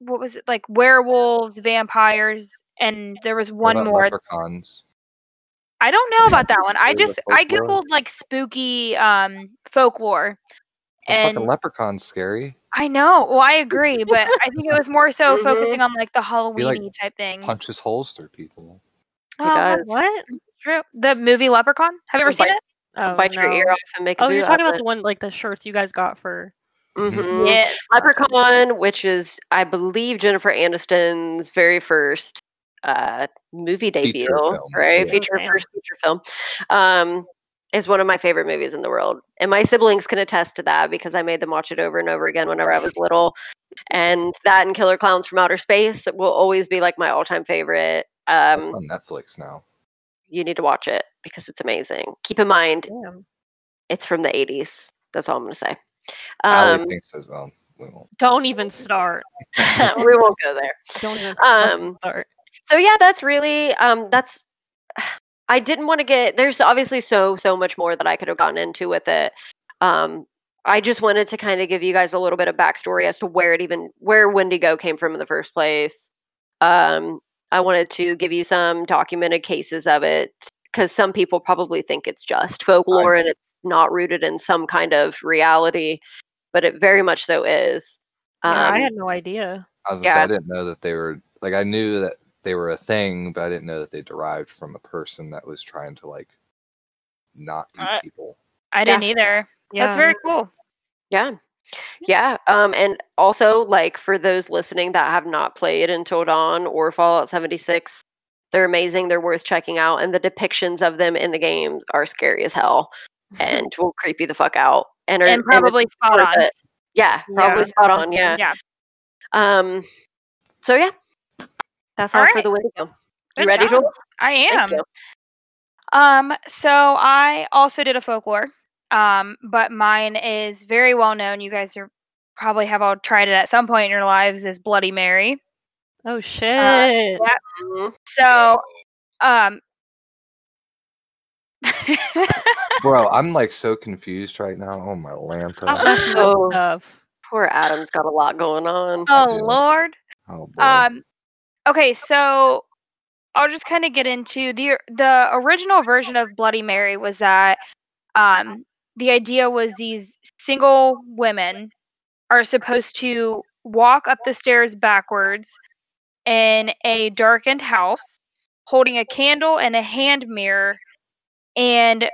what was it like werewolves, vampires, and there was one more. leprechauns. I don't know about that one. I just I googled like spooky um folklore, and fucking leprechaun's scary. I know. Well, I agree, but I think it was more so Mhm. focusing on like the He like Halloweeny type things. punches holes through people. Oh, does. What? true. The movie Leprechaun. Have you ever Bite- seen it? Oh, bite your ear off and make a Oh, you're talking about of the one like the shirts you guys got for. it. Mhm. Mhm. Yes. Leprechaun, which is I believe Jennifer Aniston's very first uh movie debut, film, right? yeah. Feature first feature film. Um is one of my favorite movies in the world. And my siblings can attest to that because I made them watch it over and over again whenever I was little. And that and Killer Klowns from Outer Space will always be like my all-time favorite. It's Um on Netflix now. you need to watch it because it's amazing. Keep in mind Damn. it's from the 80s. That's all I'm going to say. Allie Um thinks as well. We won't. Don't even start. we won't go there. Don't even Um, start. so yeah that's really um that's i didn't want to get there's obviously so so much more that i could have gotten into with it um i just wanted to kind of give you guys a little bit of backstory as to where it even where wendigo came from in the first place um i wanted to give you some documented cases of it because some people probably think it's just folklore and it's not rooted in some kind of reality but it very much so is um, yeah, I had no idea. I was gonna say, Yeah. I didn't know that they were like I knew that they were a thing, but I didn't know that they derived from a person that was trying to like not eat Uh, people. I didn't either. Yeah. That's very cool. Yeah. Yeah. Um, and also like for those listening that have not played Until Dawn or Fallout 76, they're amazing. They're worth checking out. And the depictions of them in the games are scary as hell and will creep you the fuck out. And, are, And it's probably spot on. it. Yeah, probably Yeah. spot on. Yeah. Yeah. Um so yeah. That's all, All for right. the Wendigo. You Good ready, job. Jules? I am. Um, so I also did a folklore. Um, but mine is very well known. You guys are probably have all tried it at some point in your lives is Bloody Mary. Oh shit. Mhm. So um Bro, I'm like so confused right now. Oh my lanta. Stop messing with Oh. Poor Adam's got a lot going on. oh lord. Oh boy. Um, okay, so I'll just kind of get into the the original version of Bloody Mary was that um, the idea was these single women are supposed to walk up the stairs backwards in a darkened house, holding a candle and a hand mirror, and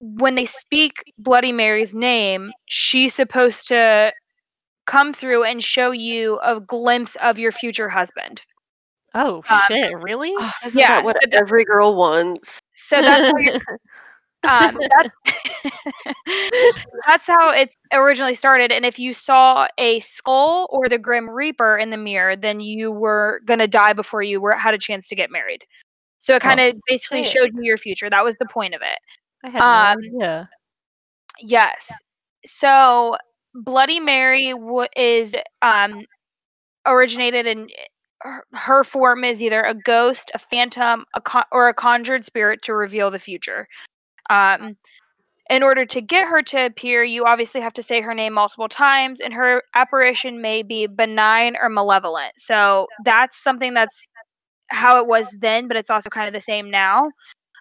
when they speak Bloody Mary's name, she's supposed to come through and show you a glimpse of your future husband. Oh Um, shit, really? Oh, isn't Yeah, that what so every girl wants? So that's um, that's, that's how it originally started. And if you saw a skull or the Grim Reaper in the mirror, then you were gonna die before you were had a chance to get married. So it kind of basically Shit. showed you your future. That was the point of it. I had um, no idea. Yes. So Bloody Mary w- is um, originated in her, form is either a ghost, a phantom, a con- or a conjured spirit to reveal the future. Um, in order to get her to appear, you obviously have to say her name multiple times, and her apparition may be benign or malevolent. So that's something that's how it was then, but it's also kind of the same now.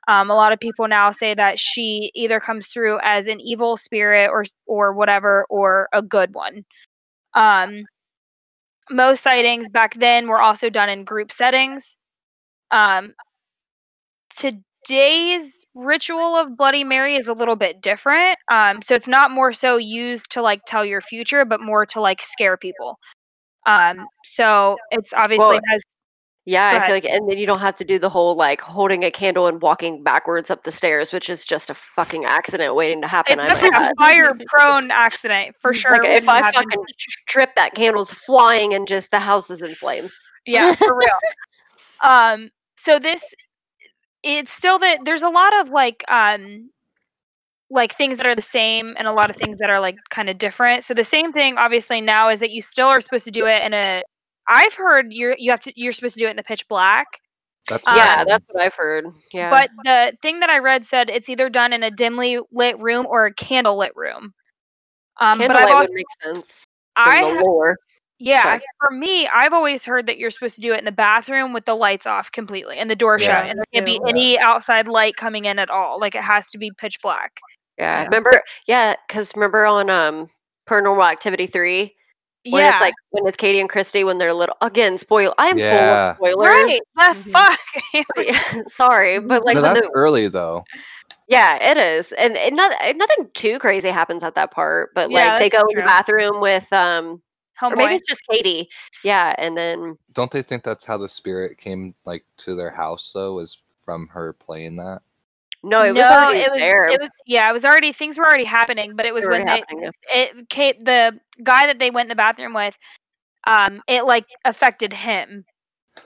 Um, a lot of people now say that she either comes through as an evil spirit or or whatever, or a good one. Um, most sightings back then were also done in group settings. Um, today's ritual of Bloody Mary is a little bit different. Um, so it's not more so used to like tell your future, but more to like scare people. Um, so it's obviously Well, has Yeah, I feel like, and then you don't have to do the whole like holding a candle and walking backwards up the stairs, which is just a fucking accident waiting to happen. it's a fire prone accident for sure. Like if I happen. fucking trip, that candle's flying and just the house is in flames. yeah for real um so this it's still that there's a lot of like um like things that are the same and a lot of things that are like kind of different so the same thing obviously now is that you still are supposed to do it in a i've heard you're you have to you're supposed to do it in the pitch black That's Um, yeah, that's what I've heard. Yeah, but the thing that i read said it's either done in a dimly lit room or a candle lit room um but candlelight i've also would make sense i the ha- lore. Yeah, Sorry. for me, I've always heard that you're supposed to do it in the bathroom with the lights off completely and the door shut, and there can't be too. any outside light coming in at all. Like it has to be pitch black. Yeah, Yeah. remember? Yeah, because remember on um Paranormal Activity three when yeah, it's like when it's Katie and Kristi when they're little. Again, spoil. I am Yeah. full of spoilers. right. The Mhm. fuck. But- Sorry, but like no, that's the, early though. yeah, it is, and, and not, nothing too crazy happens at that part. But Yeah, like they that's go in the bathroom with um, or maybe it's just Katie. Yeah, and then Don't they think that's how the spirit came like to their house though? Was from her playing that? No, it was no, already it was, there. it was yeah, it was already things were already happening, but it was They when they happening, it Kate the guy that they went in the bathroom with, um, it like affected him.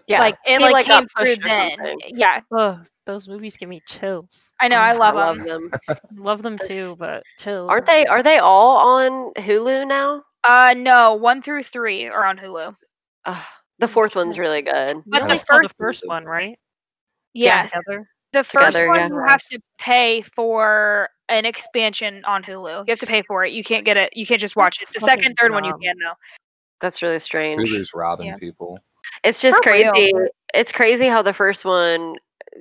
yeah, Like it He, like, got came through then. something. Yeah, Oh, those movies give me chills. I know. I love them. them. Love them too, but chills. Aren't they? Are they all on Hulu now? Uh, no, one through three are on Hulu. Ugh, the fourth one's really good. But only the saw the first- first one, right? Yeah. Yes, Together. The first Together, one yeah. you have to pay for an expansion on Hulu. You have to pay for it. You can't get it. You can't just watch it. The Fucking second, third one you dumb. can though. That's really strange. Hulu's robbing Yeah. people. It's just For real. crazy. It's crazy how the first one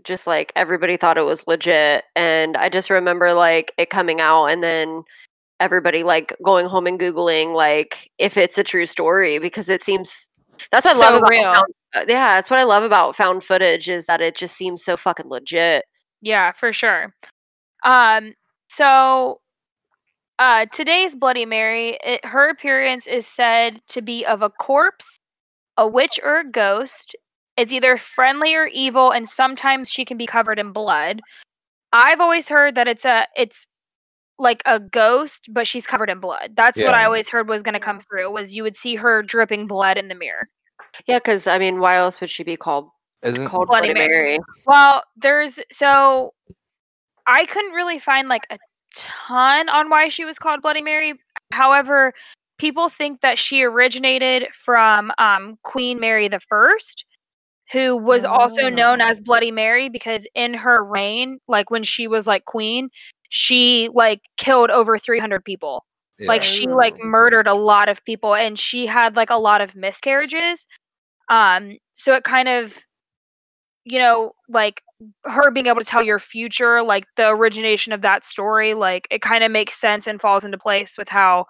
just like everybody thought it was legit and I just remember like it coming out and then everybody like going home and googling like if it's a true story because it seems that's what I love So about real. Found, uh, yeah, that's what I love about found footage is that it just seems so fucking legit. Yeah, for sure. Um, so uh today's Bloody Mary, it, her appearance is said to be of a corpse, a witch or a ghost. It's either friendly or evil, and sometimes she can be covered in blood. I've always heard that it's a it's like a ghost, but she's covered in blood. That's what I always heard was gonna come through was you would see her dripping blood in the mirror. Yeah, cuz I mean why else would she be called Isn't called Bloody Bloody, Mary. Mary? Well, there's so I couldn't really find like a ton on why she was called Bloody Mary. However, people think that she originated from um, Queen Mary the First, who was also known Oh. as Bloody Mary because in her reign, like when she was like queen, she like killed over 300 people like she like Oh. murdered a lot of people and she had like a lot of miscarriages um so it kind of you know like her being able to tell your future like the origination of that story like it kind of makes sense and falls into place with how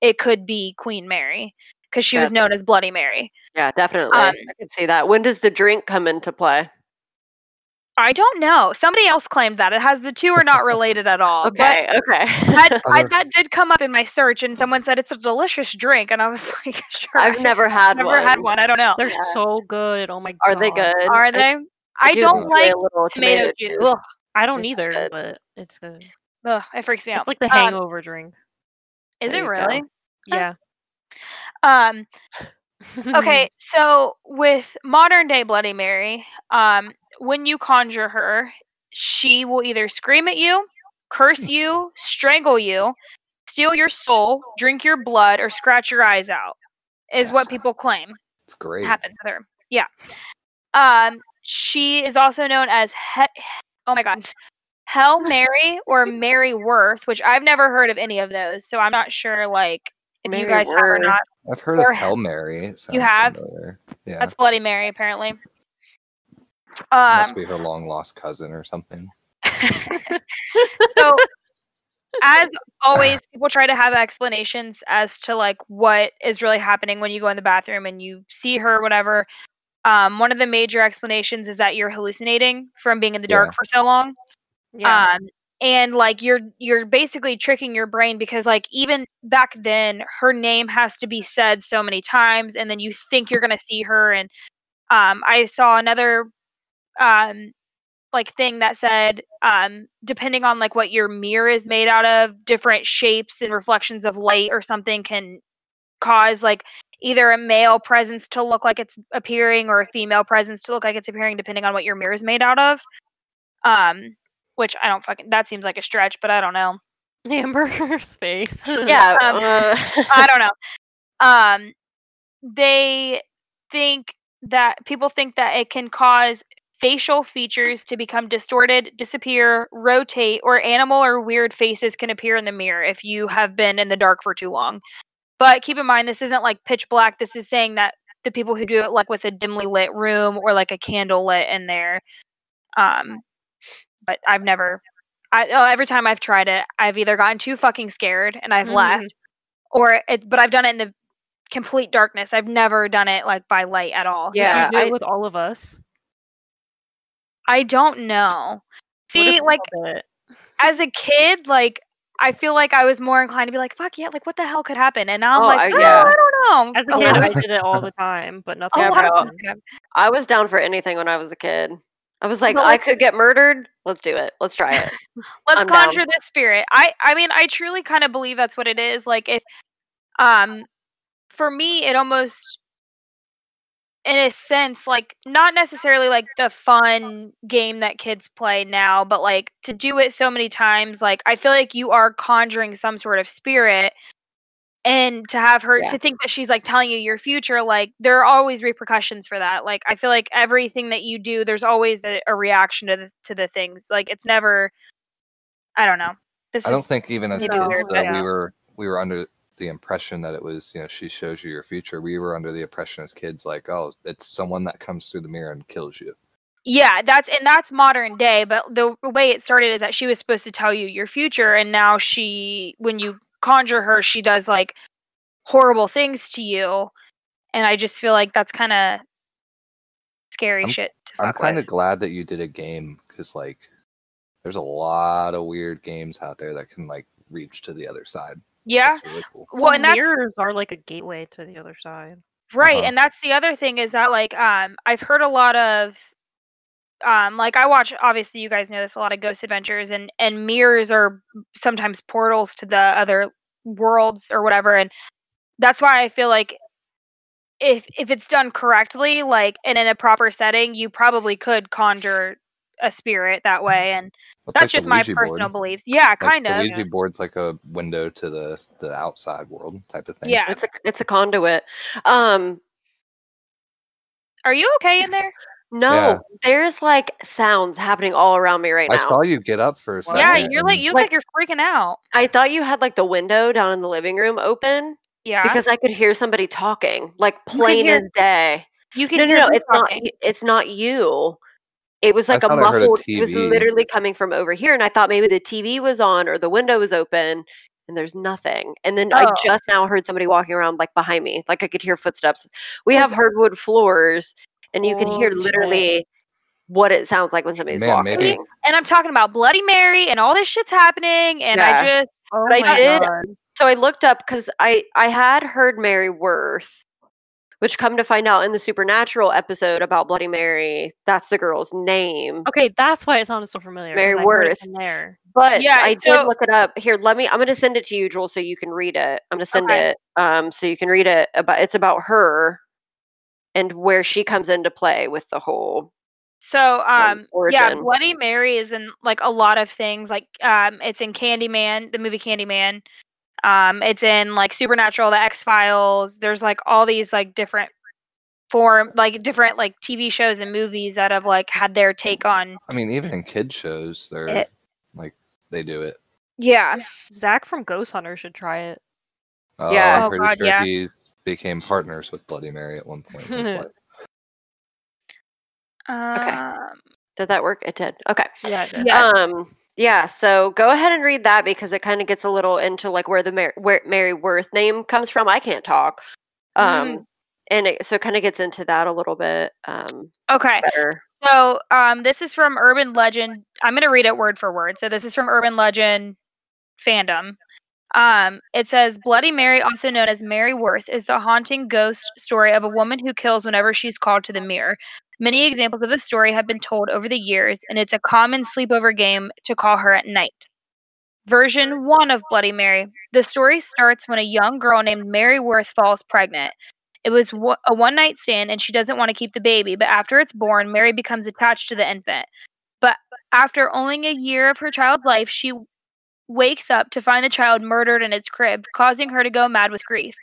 it could be queen mary because she was known as bloody mary Yeah, definitely. Um, I could see that. When does the drink come into play? I don't know somebody else claimed that it has the two are not related at all but Okay, okay. that, I, that did come up in my search and someone said it's a delicious drink and i was like sure I've never had never one. had one i don't know They're Yeah. so good. Oh my god. Are they good? Are I- they? I, do don't enjoy like a little tomato, juice. Ugh, I don't It's either, good. but it's good. ugh, it freaks me out. It's like the Um, hangover drink. Is There it you go. really? Yeah. Um. Okay. so with modern day Bloody Mary, um, when you conjure her, she will either scream at you, curse you, strangle you, steal your soul, drink your blood, or scratch your eyes out. Is Yes. what people claim It's great. happened with her. Yeah. Um, she is also known as he- oh my god, Hell Mary or Mary Worth, which I've never heard of any of those, so I'm not sure like if you Mary guys have or not. I've heard Or of Hell Mary. You have? familiar. Yeah. That's Bloody Mary, apparently. Must Um, be her long lost cousin or something. so as always people try to have explanations as to like what is really happening when you go in the bathroom and you see her or whatever um, one of the major explanations is that you're hallucinating from being in the dark Yeah. for so long Yeah. um, and like you're you're basically tricking your brain because like even back then her name has to be said so many times and then you think you're gonna see her and um, i saw another um, like thing that said um, depending on like what your mirror is made out of different shapes and reflections of light or something can cause like either a male presence to look like it's appearing or a female presence to look like it's appearing depending on what your mirror is made out of um which I don't fucking that seems like a stretch, but I don't know. Amber's face. Yeah. Um, uh, I don't know. Um they think that people think that it can cause facial features to become distorted, disappear, rotate, or animal or weird faces can appear in the mirror if you have been in the dark for too long. But keep in mind this isn't like pitch black. This is saying that the people who do it like with a dimly lit room or like a candle lit in there. Um but I've never I oh, every time I've tried it, I've either gotten too fucking scared and I've Mhm. left or it but I've done it in the complete darkness. I've never done it like by light at all. So Yeah, you do it I- with all of us. I don't know. See, like all did it? as a kid, like I feel like I was more inclined to be like, "Fuck yeah!" Like, what the hell could happen? And now I'm Oh, like, I- "Oh, yeah. I don't know." As a A kid, I did it all the time, but nothing. a Yeah, lot of bro. things could happen. I was down for anything when I was a kid. I was like, But, I could get murdered. Let's do it. Let's try it. Let's I'm down. conjure this spirit. I I mean, I truly kind of believe that's what it is. Like, if um, for me, it almost in a sense like not necessarily like the fun game that kids play now but like to do it so many times like i feel like you are conjuring some sort of spirit and to have her Yeah. to think that she's like telling you your future like there are always repercussions for that like i feel like everything that you do there's always a, a reaction to the to the things like it's never i don't know this I don't is think even as kids weird, that yeah. we were we were under the impression that it was you know she shows you your future. We were under the impression as kids like oh it's someone that comes through the mirror and kills you. Yeah, that's and that's modern day, but the way it started is that she was supposed to tell you your future and now she when you conjure her, she does like horrible things to you. And I just feel like that's kind of scary I'm- shit to I'm kind of glad that you did a game because like there's a lot of weird games out there that can like reach to the other side. Yeah. Really cool. Well, and mirrors are like a gateway to the other side. Right, Uh-huh. and that's the other thing is that like um I've heard a lot of um like I watch obviously you guys know this a lot of ghost adventures and and mirrors are sometimes portals to the other worlds or whatever and that's why I feel like if if it's done correctly like and in a proper setting you probably could conjure a spirit that way and It's that's like just my Ouija personal board. beliefs. Yeah, Like, kind The of. Ouija board's like a window to the the outside world type of thing. Yeah. It's a it's a conduit. Um, Are you okay in there? no, Yeah. there's like sounds happening all around me right now. I saw you get up for a second. Yeah, you're like you look Like- like you're freaking out. I thought you had like the window down in the living room open Yeah. because I could hear somebody talking, like plain hear- as day. you can No, no, hear no, who it's not. talking. y- It's not you. It was like a thought I heard a muffled. It was literally coming from over here, and I thought maybe the TV was on or the window was open, and there's nothing. And then I Oh. just now heard somebody walking around like behind me, like I could hear footsteps. We have hardwood floors, and you can oh, hear Oh, literally what it sounds like when somebody's Man, walking. maybe- and I'm talking about Bloody Mary and all this shit's happening, and I just Oh But I did- God. So I looked up because I I had heard Mary Worth, which come to find out in the Supernatural episode about Bloody Mary, that's the girl's name. Okay, that's why it sounded so familiar. Mary 'cause I heard Worth. there. But Yeah, I did look it up. Here, let me. I'm going to send it to you, Joel, so you can read it. I'm going to send Okay. it, um, so you can read it. About it's about her and where she comes into play with the whole. so um yeah. Bloody Mary is in like a lot of things. Like um, it's in Candyman, the movie Candyman. Um, it's in like Supernatural, The X Files. There's like all these like different form, like different like TV shows and movies that have like had their take on. I mean, even in kid shows, they're It- like they do it. Yeah, Zak from Ghost Hunter should try it. Uh, Yeah. I'm Oh, pretty God, sure yeah. he's became partners with Bloody Mary at one point. In his life. um, Did that work? It did. Okay. Yeah. it did. Yeah. Um. Yeah. So go ahead and read that because it kind of gets a little into like where the Mar- where Mary Worth name comes from. I can't talk. Um. And it, so it kind of gets into that a little bit um, okay. better. So, um, this is from Urban Legend. I'm going to read it word for word. So, this is from Urban Legend fandom. Um, it says Bloody Mary, also known as Mary Worth, is the haunting ghost story of a woman who kills whenever she's called to the mirror. Many examples of the story have been told over the years, and it's a common sleepover game to call her at night. Version 1 of Bloody Mary. The story starts when a young girl named Mary Worth falls pregnant. It was a one night stand, and she doesn't want to keep the baby. But after it's born, Mary becomes attached to the infant. But after only a year of her child's life, she wakes up to find the child murdered in its crib, causing her to go mad with grief.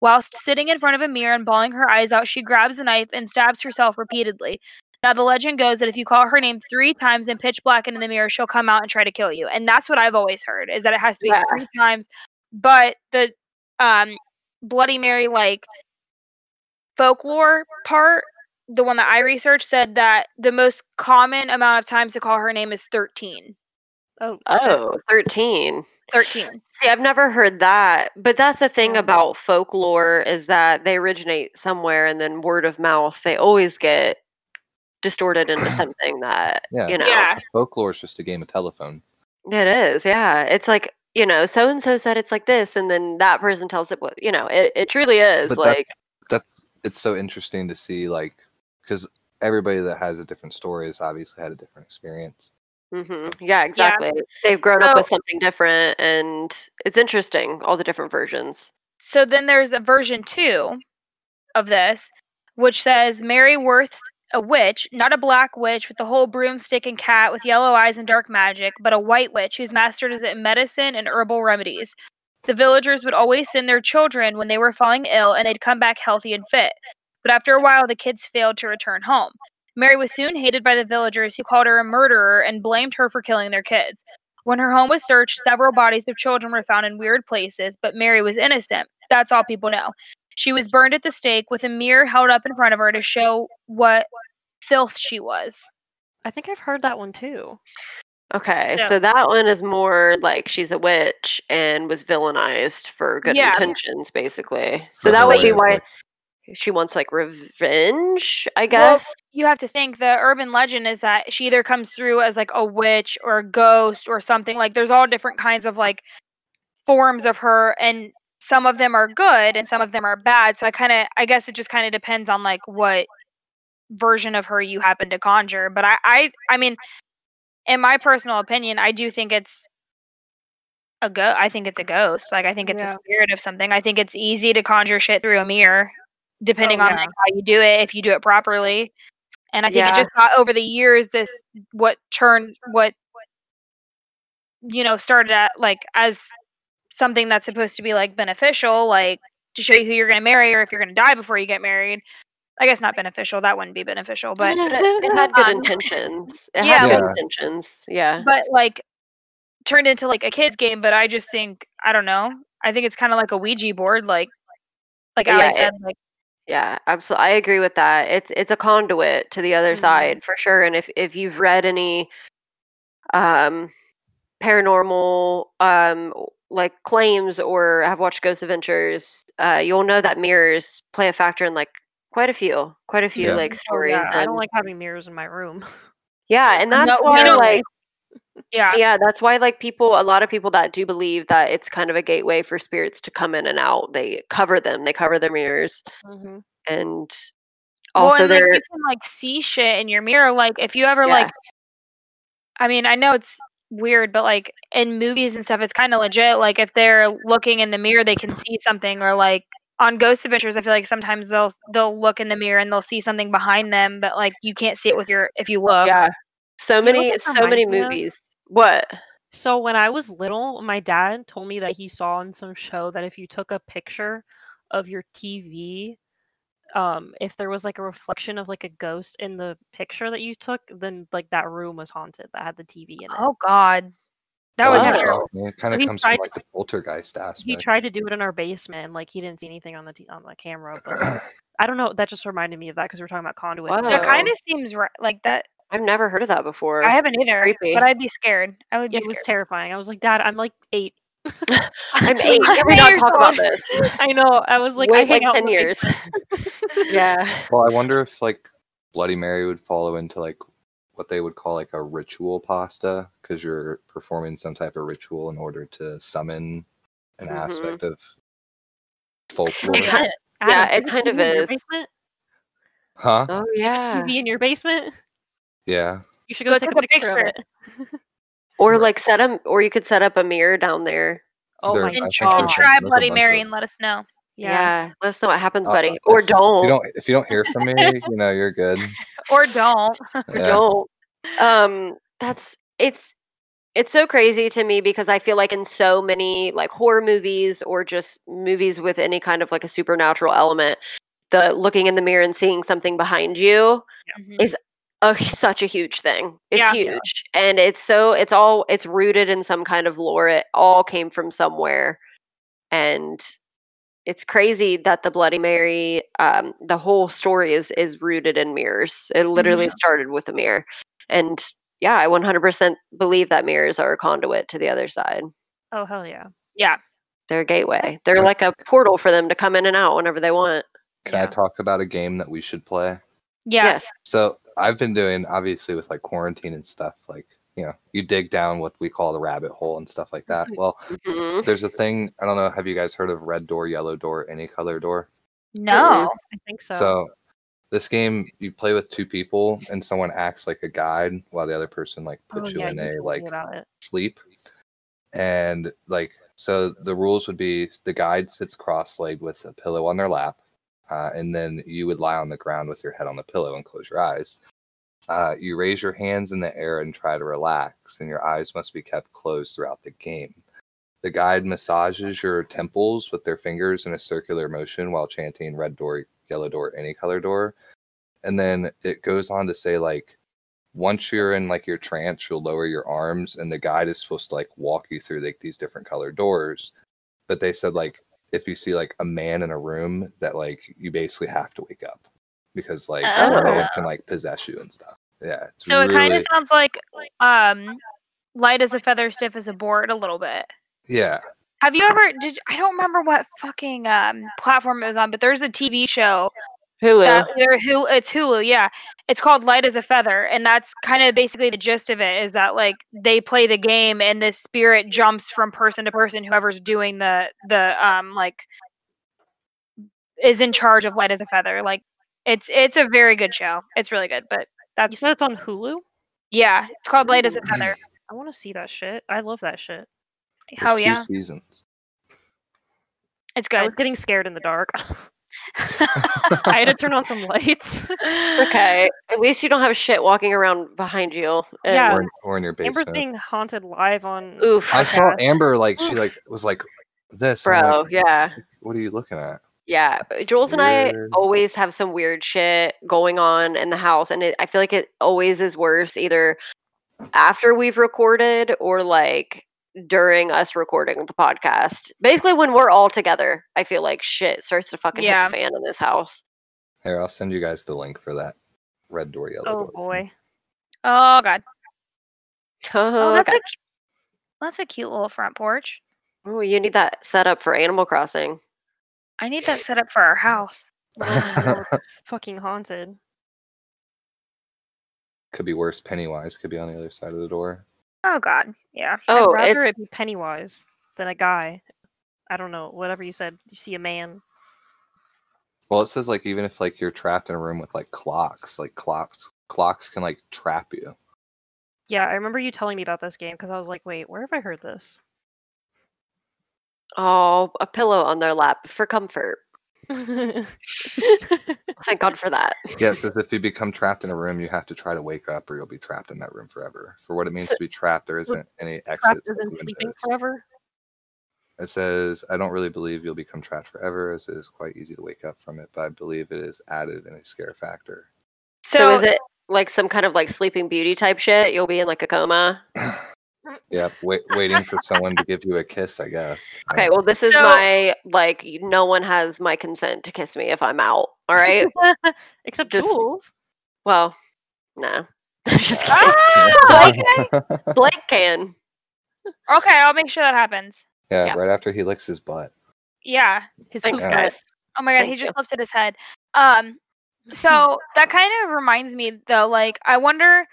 Whilst sitting in front of a mirror and bawling her eyes out, she grabs a knife and stabs herself repeatedly. Now, the legend goes that if you call her name three times in pitch black and in the mirror, she'll come out and try to kill you. And that's what I've always heard is that it has to be Yeah. three times. But the um, Bloody Mary, like folklore part, the one that I researched said that the most common amount of times to call her name is 13. Oh. Oh, 13. 13. See, I've never heard that. But that's the thing Oh. about folklore is that they originate somewhere and then word of mouth, they always get distorted into something that, Yeah. you know, Yeah. Folklore is just a game of telephone. it is. Yeah. It's like, you know, so and so said it's like this. And then that person tells it what, you know, it, it truly is But that- like, That's it's so interesting to see, like, because everybody that has a different story has obviously had a different experience. Mhm, yeah, exactly. They've grown up with something different and it's interesting, all the different versions. So then there's a version two of this, which says Mary Worth's a witch, not a black witch with the whole broomstick and cat with yellow eyes and dark magic, but a white witch whose master is in medicine and herbal remedies. The villagers would always send their children when they were falling ill and they'd come back healthy and fit. But after a while, the kids failed to return home. Mary was soon hated by the villagers who called her a murderer and blamed her for killing their kids. When her home was searched, several bodies of children were found in weird places, but Mary was innocent. That's all people know. She was burned at the stake with a mirror held up in front of her to show what filth she was. I think I've heard that one too. Okay, So- so that one is more like she's a witch and was villainized for good Yeah. intentions, basically. So For that would be why of, she wants like revenge, I Well, guess. You have to think the urban legend is that she either comes through as like a witch or a ghost or something. Like there's all different kinds of like forms of her and some of them are good and some of them are bad. So I kind of I guess it just kind of depends on like what version of her you happen to conjure. But I I I mean in my personal opinion, I do think it's a go I think it's a ghost. Like I think it's a spirit of something. I think it's easy to conjure shit through a mirror depending Oh, on yeah. like, how you do it if you do it properly. And I think Yeah. it just got over the years this what turned what you know started at like as something that's supposed to be like beneficial like to show you who you're going to marry or if you're going to die before you get married. I guess not beneficial. That wouldn't be beneficial, but it had good um, intentions. It yeah, had good like- intentions. Yeah. but like turned into like a kids game but i just think i don't know i think it's kind of like a ouija board like like Yeah, alex it- said like Yeah, absolutely. I agree with that. It's it's a conduit to the other Mhm. side for sure. And if if you've read any um paranormal um like claims or have watched Ghost Adventures, uh you'll know that mirrors play a factor in like quite a few, quite a few Yeah. like Oh, stories. yeah, I don't like having mirrors in my room. yeah, and that's we why don't like yeah yeah, that's why like people a lot of people that do believe that it's kind of a gateway for spirits to come in and out. They cover them. They cover their mirrors Mhm. and well, also and, like, you can like see shit in your mirror like if you ever Yeah. like i mean i know it's weird but like in movies and stuff it's kind of legit like if they're looking in the mirror they can see something or like on ghost adventures i feel like sometimes they'll they'll look in the mirror and they'll see something behind them but like you can't see it with your if you look yeah so You know many so many reminds of? movies what So when I was little, my dad told me that he saw in some show that if you took a picture of your TV, um, if there was like a reflection of like a ghost in the picture that you took, then like that room was haunted that had the TV in it. Oh God, that Well, was Wow. true. I mean, it kind of he comes from like the poltergeist aspect. he tried to do it in our basement, like he didn't see anything on the t- on the camera. But I don't know. That just reminded me of that because we are talking about conduits. and Wow. That stuff. kind of seems right. Like that. I've never heard of that before. I haven't either, creepy. but I'd be scared. I would be it was terrifying. I was like, Dad, I'm like eight. I'm eight. Can we not talk about this? I know. I was like, I Wait hang like out ten with, years. yeah. well, I wonder if like Bloody Mary would follow into like what they would call like a ritual pasta because you're performing some type of ritual in order to summon an Mhm. aspect of folklore. It kind- Adam, yeah, do it kind of is. Huh? Oh yeah. TV in your basement? Yeah. You should go, Go take, take a a picture, of it. Or like set up, or you could set up a mirror down there. Oh There- my And, god! and try Bloody Mary and let us know. Yeah. Let us know what happens, Uh, buddy. if- or If don't. you don't, if you don't hear from me, you know you're good. Or don't. or Yeah. don't. Um, that's it's it's so crazy to me because I feel like in so many like horror movies or just movies with any kind of like a supernatural element, the looking in the mirror and seeing something behind you Mhm. is a such a huge thing. It's Yeah. huge. And it's so it's all it's rooted in some kind of lore. It all came from somewhere. And it's crazy that the Bloody Mary, um, the whole story is is rooted in mirrors. It literally started with a mirror. And yeah, I 100% believe that mirrors are a conduit to the other side. Oh hell yeah! Yeah. They're a gateway. They're like a portal for them to come in and out whenever they want. Can I talk about a game that we should play? Yes. So I've been doing obviously with like quarantine and stuff, like you know, you dig down what we call the rabbit hole and stuff like that. Well, Mhm. there's a thing I don't know. Have you guys heard of red door, yellow door, any color door? No. I think so. So this game you play with two people and someone acts like a guide while the other person like oh, puts you yeah, in you a like sleep. And like so the rules would be the guide sits cross-legged with a pillow on their lap. Uh, and then you would lie on the ground with your head on the pillow and close your eyes. Uh, you raise your hands in the air and try to relax, and your eyes must be kept closed throughout the game. The guide massages your temples with their fingers in a circular motion while chanting red door, yellow door, any color door. And then it goes on to say, like, once you're in like your trance, you'll lower your arms, and the guide is supposed to like walk you through like these different colored doors. But they said like if you see like a man in a room, that like you basically have to wake up because like Oh. can like possess you and stuff. Yeah, it's So it kind of sounds like um light as a feather, stiff as a board a little bit. yeah. Have you ever did I don't remember what fucking um platform it was on, but there's a TV show Hulu. that either Hulu, it's Hulu, yeah. It's called Light as a Feather, and that's kind of basically the gist of it is that like they play the game and the spirit jumps from person to person, whoever's doing the the um like is in charge of Light as a Feather. Like it's it's a very good show. It's really good, but You that's said it's on Hulu. yeah, it's called Light as a Feather. I want to see that shit. I love that shit. There's Oh two yeah, seasons. it's good. I good. was getting scared in the dark. I had to turn on some lights. It's okay. At least you don't have shit walking around behind you. and- Yeah. Or, in- or in your Amber's basement. being haunted live on. Oof. I saw podcast. Amber like she like was like this. Bro, like, yeah. What are you looking at? Yeah, but Jules and I always have some weird shit going on in the house, and it, I feel like it always is worse either after we've recorded or like during us recording the podcast. Basically, when we're all together, I feel like shit starts to fucking Yeah. hit the fan in this house. Here, I'll send you guys the link for that red door, yellow Oh door. boy. Oh god. Oh, Oh, that's a cu- that's a cute little front porch. oh, you need that set up for Animal Crossing. I need that set up for our house. Oh, fucking haunted. Could be worse. Pennywise could be on the other side of the door. Oh god. Yeah. Oh, I'd rather it's it be Pennywise than a guy. I don't know. Whatever you said. You see a man. Well, it says like even if like you're trapped in a room with like clocks, like clocks, clocks can like trap you. Yeah, I remember you telling me about this game because I was like, wait, where have I heard this? oh a pillow on their lap for comfort. Thank God for that. Yes, as if you become trapped in a room, you have to try to wake up, or you'll be trapped in that room forever. For what it means So- to be trapped, there isn't any Trapped exits. as sleeping forever. It says, I don't really believe you'll become trapped forever, as it is quite easy to wake up from it, but I believe it is added in a scare factor. So, So, is it like some kind of like Sleeping Beauty type shit? You'll be in like a coma. yeah, wait, waiting for someone to give you a kiss, I guess. Okay, well, this is So- my like. No one has my consent to kiss me if I'm out. All right. Except Just- Jules. well, no. I'm just kidding. Ah, Blake can. okay, I'll make sure that happens. yeah, yeah. right after he licks his butt. Yeah. His Thanks, Yeah. guys. Oh my god, he just you. lifted his head. Um so that kind of reminds me though, like I wonder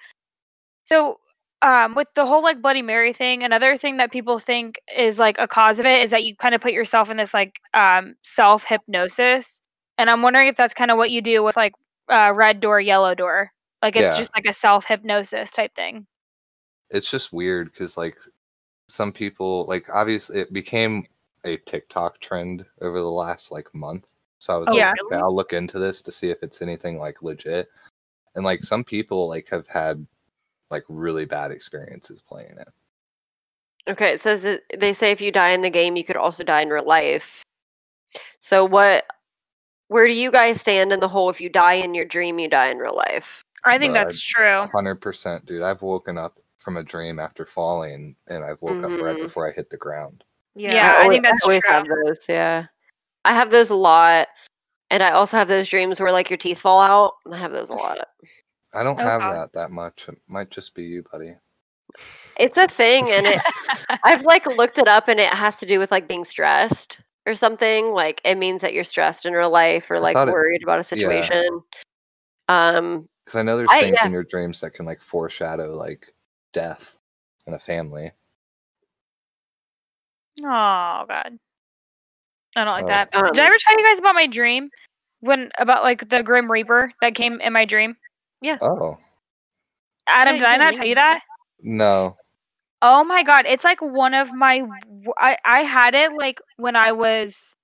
so um with the whole like Bloody Mary thing, another thing that people think is like a cause of it is that you kind of put yourself in this like um self hypnosis. And I'm wondering if that's kind of what you do with like uh red door, yellow door. Like it's Yeah. just like a self hypnosis type thing. It's just weird because, like, some people, like, obviously, it became a TikTok trend over the last, like, month. So I was Oh, like, yeah. okay, I'll look into this to see if it's anything, like, legit. And, like, some people, like, have had, like, really bad experiences playing it. Okay, it says it, they say if you die in the game, you could also die in real life. So what? Where do you guys stand in the whole? If you die in your dream, you die in real life. I think But that's true. Hundred percent, dude. I've woken up from a dream after falling, and I've woke up right Mhm. before I hit the ground. Yeah, I always- think that's always true. have those. Yeah, I have those a lot, and I also have those dreams where like your teeth fall out. I have those a lot. I don't Oh, have God. that that much. It might just be you, buddy. It's a thing, and it. I've like looked it up, and it has to do with like being stressed or something. Like it means that you're stressed in real life or like thought it- worried about a situation. Um, Because I know there's I- things yeah. in your dreams that can like foreshadow like death in a family. Oh god. I don't like Oh. that. Um, Did I ever tell you guys about my dream? When about like the Grim Reaper that came in my dream? Oh Adam, did I not tell you that? no, Oh my god, it's like one of my I I had it like when I was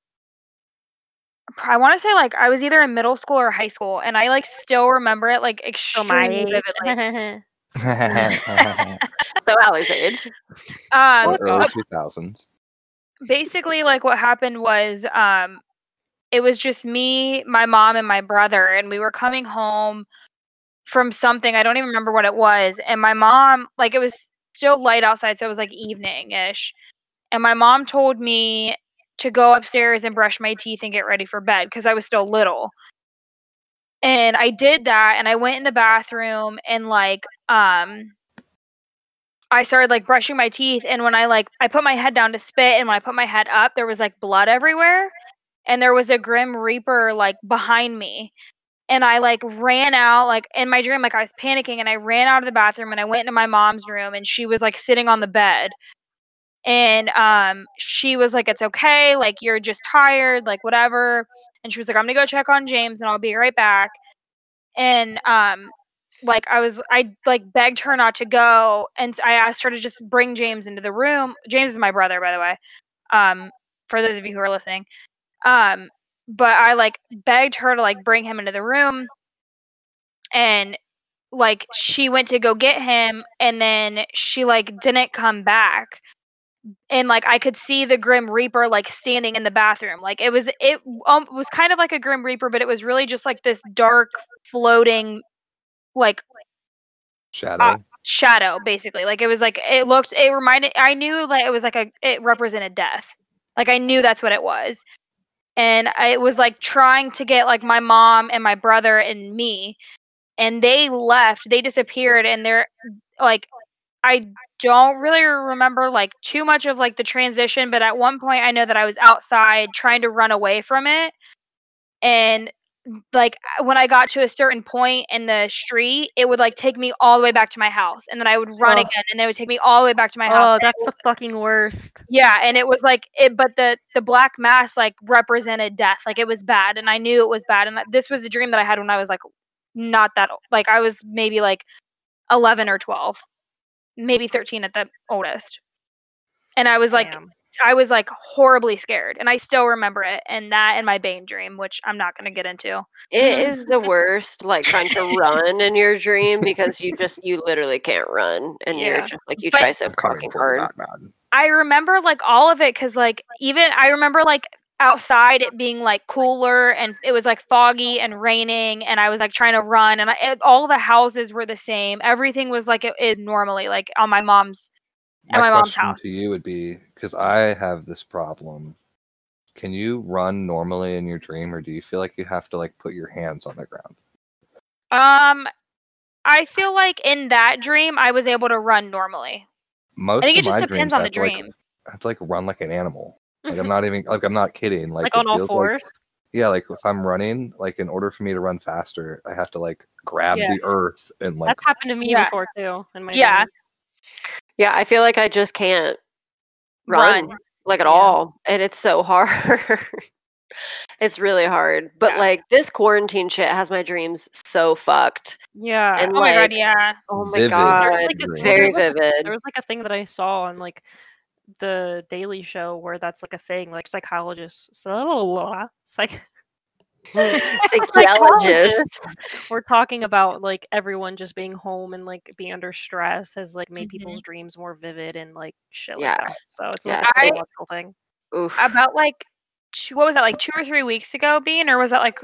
I want to say like I was either in middle school or high school and I like still remember it like So my extremely age. vividly. so Allie's age. Um So early two thousands. basically like what happened was um it was just me my mom and my brother and we were coming home from something i don't even remember what it was and my mom like it was still light outside so it was like evening ish and my mom told me to go upstairs and brush my teeth and get ready for bed because i was still little. And i did that and i went in the bathroom and like um I started like brushing my teeth and when I like I put my head down to spit and when I put my head up there was like blood everywhere and there was a grim reaper like behind me and I like ran out like in my dream like I was panicking and I ran out of the bathroom and I went into my mom's room and she was like sitting on the bed and um she was like it's okay like you're just tired like whatever and she was like I'm going to go check on James and I'll be right back and um like I was I like begged her not to go and I asked her to just bring James into the room. James is my brother by the way. Um for those of you who are listening. Um but I like begged her to like bring him into the room and like she went to go get him and then she like didn't come back and like I could see the Grim Reaper like standing in the bathroom. Like it was it um, was kind of like a Grim Reaper, but it was really just like this dark floating like Shadow. shadow basically. Like it was like it looked it reminded I knew like it was like a it represented death. Like I knew that's what it was. And I, it was like trying to get like my mom and my brother and me and they left. They disappeared and they're like I don't really remember like too much of like the transition, but at one point I know that I was outside trying to run away from it. And like uh, when I got to a certain point in the street, it would like take me all the way back to my house, and then I would run Oh. again, and then it would take me all the way back to my house. Oh, that's the fucking worst. yeah, and it was like it, but the the black mass like represented death, like it was bad, and I knew it was bad, and this was a dream that I had when I was like not that old. like I was maybe like eleven or twelve, maybe thirteen at the oldest, and I was like Damn. I was like horribly scared, and I still remember it. And that and my Bane dream, which I'm not going to get into. It mm-hmm. is the worst, like trying to run in your dream because you just you literally can't run, and you're just like you But- try so I'm fucking hard. I remember like all of it because like even I remember like outside it being like cooler and it was like foggy and raining and I was like trying to run and I, it, all the houses were the same. Everything was like it is normally like on my mom's. At my mom's question house. to you would be because I have this problem. Can you run normally in your dream, or do you feel like you have to like put your hands on the ground? Um, I feel like in that dream I was able to run normally. Most I think of it just my depends dreams on I the have to, like, dream. I have to like run like an animal. Like I'm not even like I'm not kidding. Like, Like, on all fours. Like, yeah, like if I'm running, like in order for me to run faster, I have to like grab Yeah. the earth and like That's happened to me Yeah. before too. In my Yeah. dreams. Yeah, I feel like I just can't run, Run. like at Yeah. all, and it's so hard. it's really hard. But Yeah. like this quarantine shit has my dreams so fucked. Yeah. And Oh my god, like, yeah. Oh my Vivid god, There's like a- very there was- vivid. there was like a thing that I saw on like the Daily Show where that's like a thing, like psychologists. So psych Psychologists. we're talking about like everyone just being home and like being under stress has like made Mhm. people's dreams more vivid and like shit Yeah. like that. So it's Yeah. like a psychological thing. Oof. About like two, what was that like two or three weeks ago, Bean, or was that like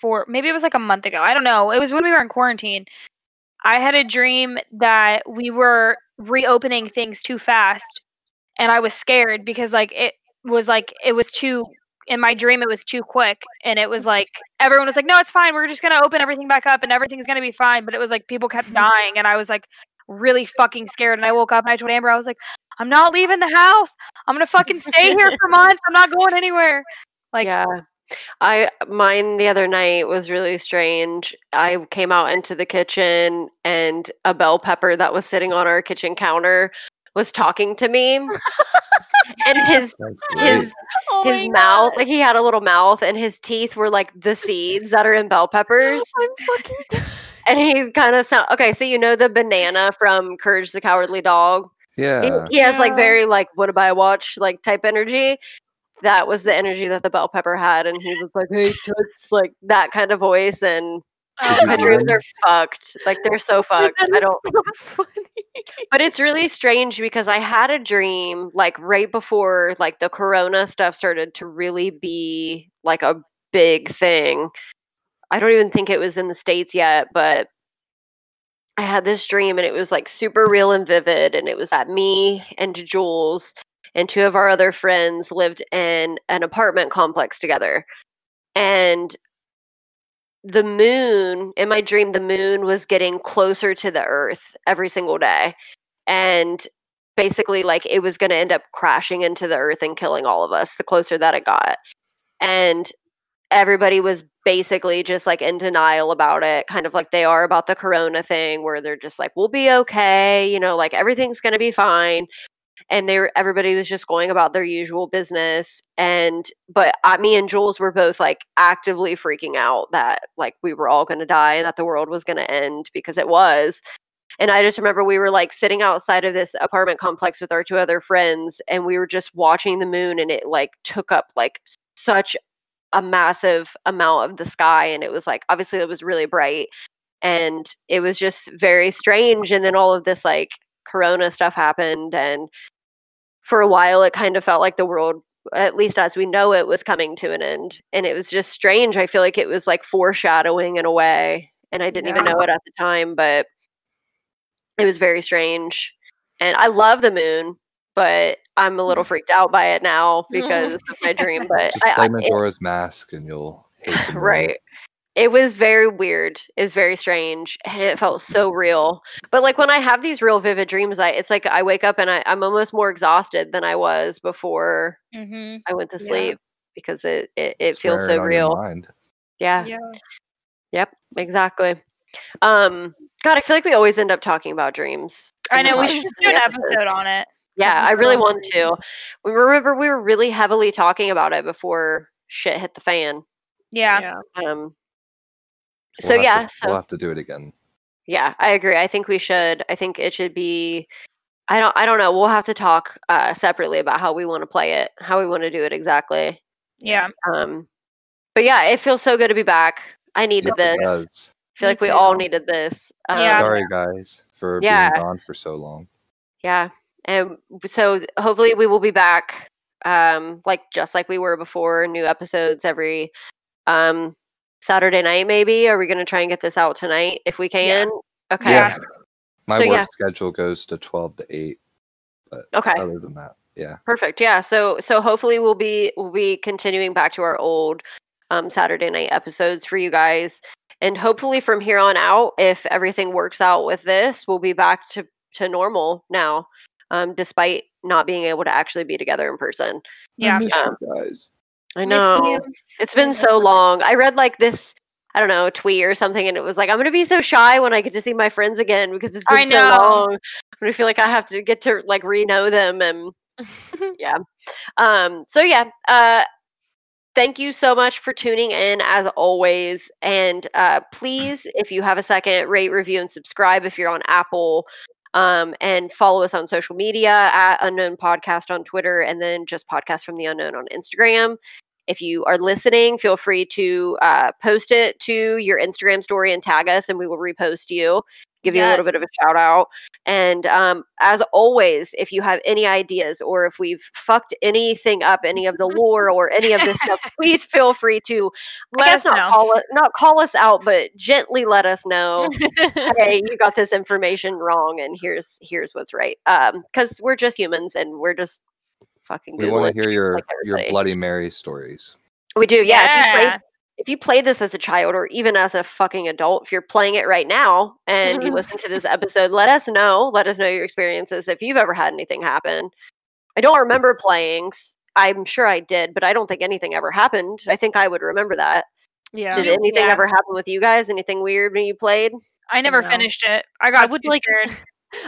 four? Maybe it was like a month ago. I don't know. It was when we were in quarantine. I had a dream that we were reopening things too fast, and I was scared because like it was like it was too. In my dream, it was too quick, and it was like everyone was like, "No, it's fine. We're just gonna open everything back up, and everything's gonna be fine." But it was like people kept dying, and I was like really fucking scared. And I woke up and I told Amber, I was like, "I'm not leaving the house. I'm gonna fucking stay here for months. I'm not going anywhere." Like, yeah. I mine the other night was really strange. I came out into the kitchen and a bell pepper that was sitting on our kitchen counter was talking to me. and his That's great. Oh his his mouth, like he had a little mouth and his teeth were like the seeds that are in bell peppers. I'm fucking And he kind of sound okay, so you know the banana from Courage the Cowardly Dog? Yeah. he has like very like what do I watch like type energy. That was the energy that the bell pepper had, and he was like, "Hey, toots," like that kind of voice. And oh my dreams are fucked. Like they're so fucked. I don't. so funny. But it's really strange because I had a dream like right before like the corona stuff started to really be like a big thing. I don't even think it was in the states yet, but I had this dream and it was like super real and vivid and it was that me and Jules and two of our other friends lived in an apartment complex together. And the moon in my dream the moon was getting closer to the earth every single day and basically like it was going to end up crashing into the earth and killing all of us the closer that it got and everybody was basically just like in denial about it kind of like they are about the corona thing where they're just like we'll be okay you know like everything's going to be fine and they were everybody was just going about their usual business and but uh, me and jules were both like actively freaking out that like we were all going to die and that the world was going to end because it was and i just remember we were like sitting outside of this apartment complex with our two other friends and we were just watching the moon and it like took up like such a massive amount of the sky and it was like obviously it was really bright and it was just very strange and then all of this like corona stuff happened and for a while it kind of felt like the world at least as we know it was coming to an end and it was just strange. I feel like it was like foreshadowing in a way and i didn't even know it at the time but it was very strange and i love the moon but i'm a little mm. freaked out by it now because of my dream but Just I, play I, it- Mask and you'll hate right it was very weird it was very strange and it felt so real but like when i have these real vivid dreams i it's like i wake up and I, i'm almost more exhausted than i was before hmm i went to Yeah. sleep because it it, it feels so real yeah Yeah. yep exactly um god i feel like we always end up talking about dreams I know we should just do an episodes. episode on it. yeah i really want to we remember we were really heavily talking about it before shit hit the fan Yeah. Yeah. um We'll so have to- yeah so we'll have to do it again. Yeah, I agree. I think we should. I think it should be. I don't I don't know. We'll have to talk uh, separately about how we want to play it, how we want to do it exactly. Yeah. Um, but yeah, it feels so good to be back. I needed Yes, it this. does. I feel Me like we all needed this. Um, Yeah. Sorry guys for Yeah. being gone for so long. Yeah. And so hopefully we will be back um like just like we were before, new episodes every um Saturday night maybe. Are we going to try and get this out tonight if we can? Okay. Yeah. My So, work yeah. schedule goes to twelve to eight. But Okay. other than that, yeah. Perfect. Yeah. So so hopefully we'll be we'll be continuing back to our old um Saturday night episodes for you guys. And hopefully from here on out, if everything works out with this, we'll be back to to normal now. Um, despite not being able to actually be together in person. Yeah. I Um, guys. I know. It's been so long. I read like this, I don't know, tweet or something, and it was like, I'm gonna be so shy when I get to see my friends again because it's been I so long. I'm gonna feel like I have to get to like re-know them and yeah. Um, so yeah, uh thank you so much for tuning in as always. And uh please, if you have a second, rate, review, and subscribe if you're on Apple. Um, and follow us on social media at Unknown Podcast on Twitter and then just Podcast from the Unknown on Instagram. If you are listening, feel free to uh, post it to your Instagram story and tag us, and we will repost you, give you a little bit of a shout out. And um, as always, if you have any ideas or if we've fucked anything up, any of the lore or any of this stuff, please feel free to, Let I guess, us not know. call it, not call us out, but gently let us know hey you got this information wrong and here's here's what's right um because we're just humans and we're just fucking We want to hear your like your. Bloody Mary stories. we do yeah, If, you played, Yeah. If you played this as a child or even as a fucking adult if you're playing it right now and you listen to this episode let us know let us know your experiences if you've ever had anything happen i don't remember playing I'm sure i did but i don't think anything ever happened i think i would remember that yeah. did anything Yeah. ever happen with you guys anything weird when you played I never No. finished it. I got would too like- scared.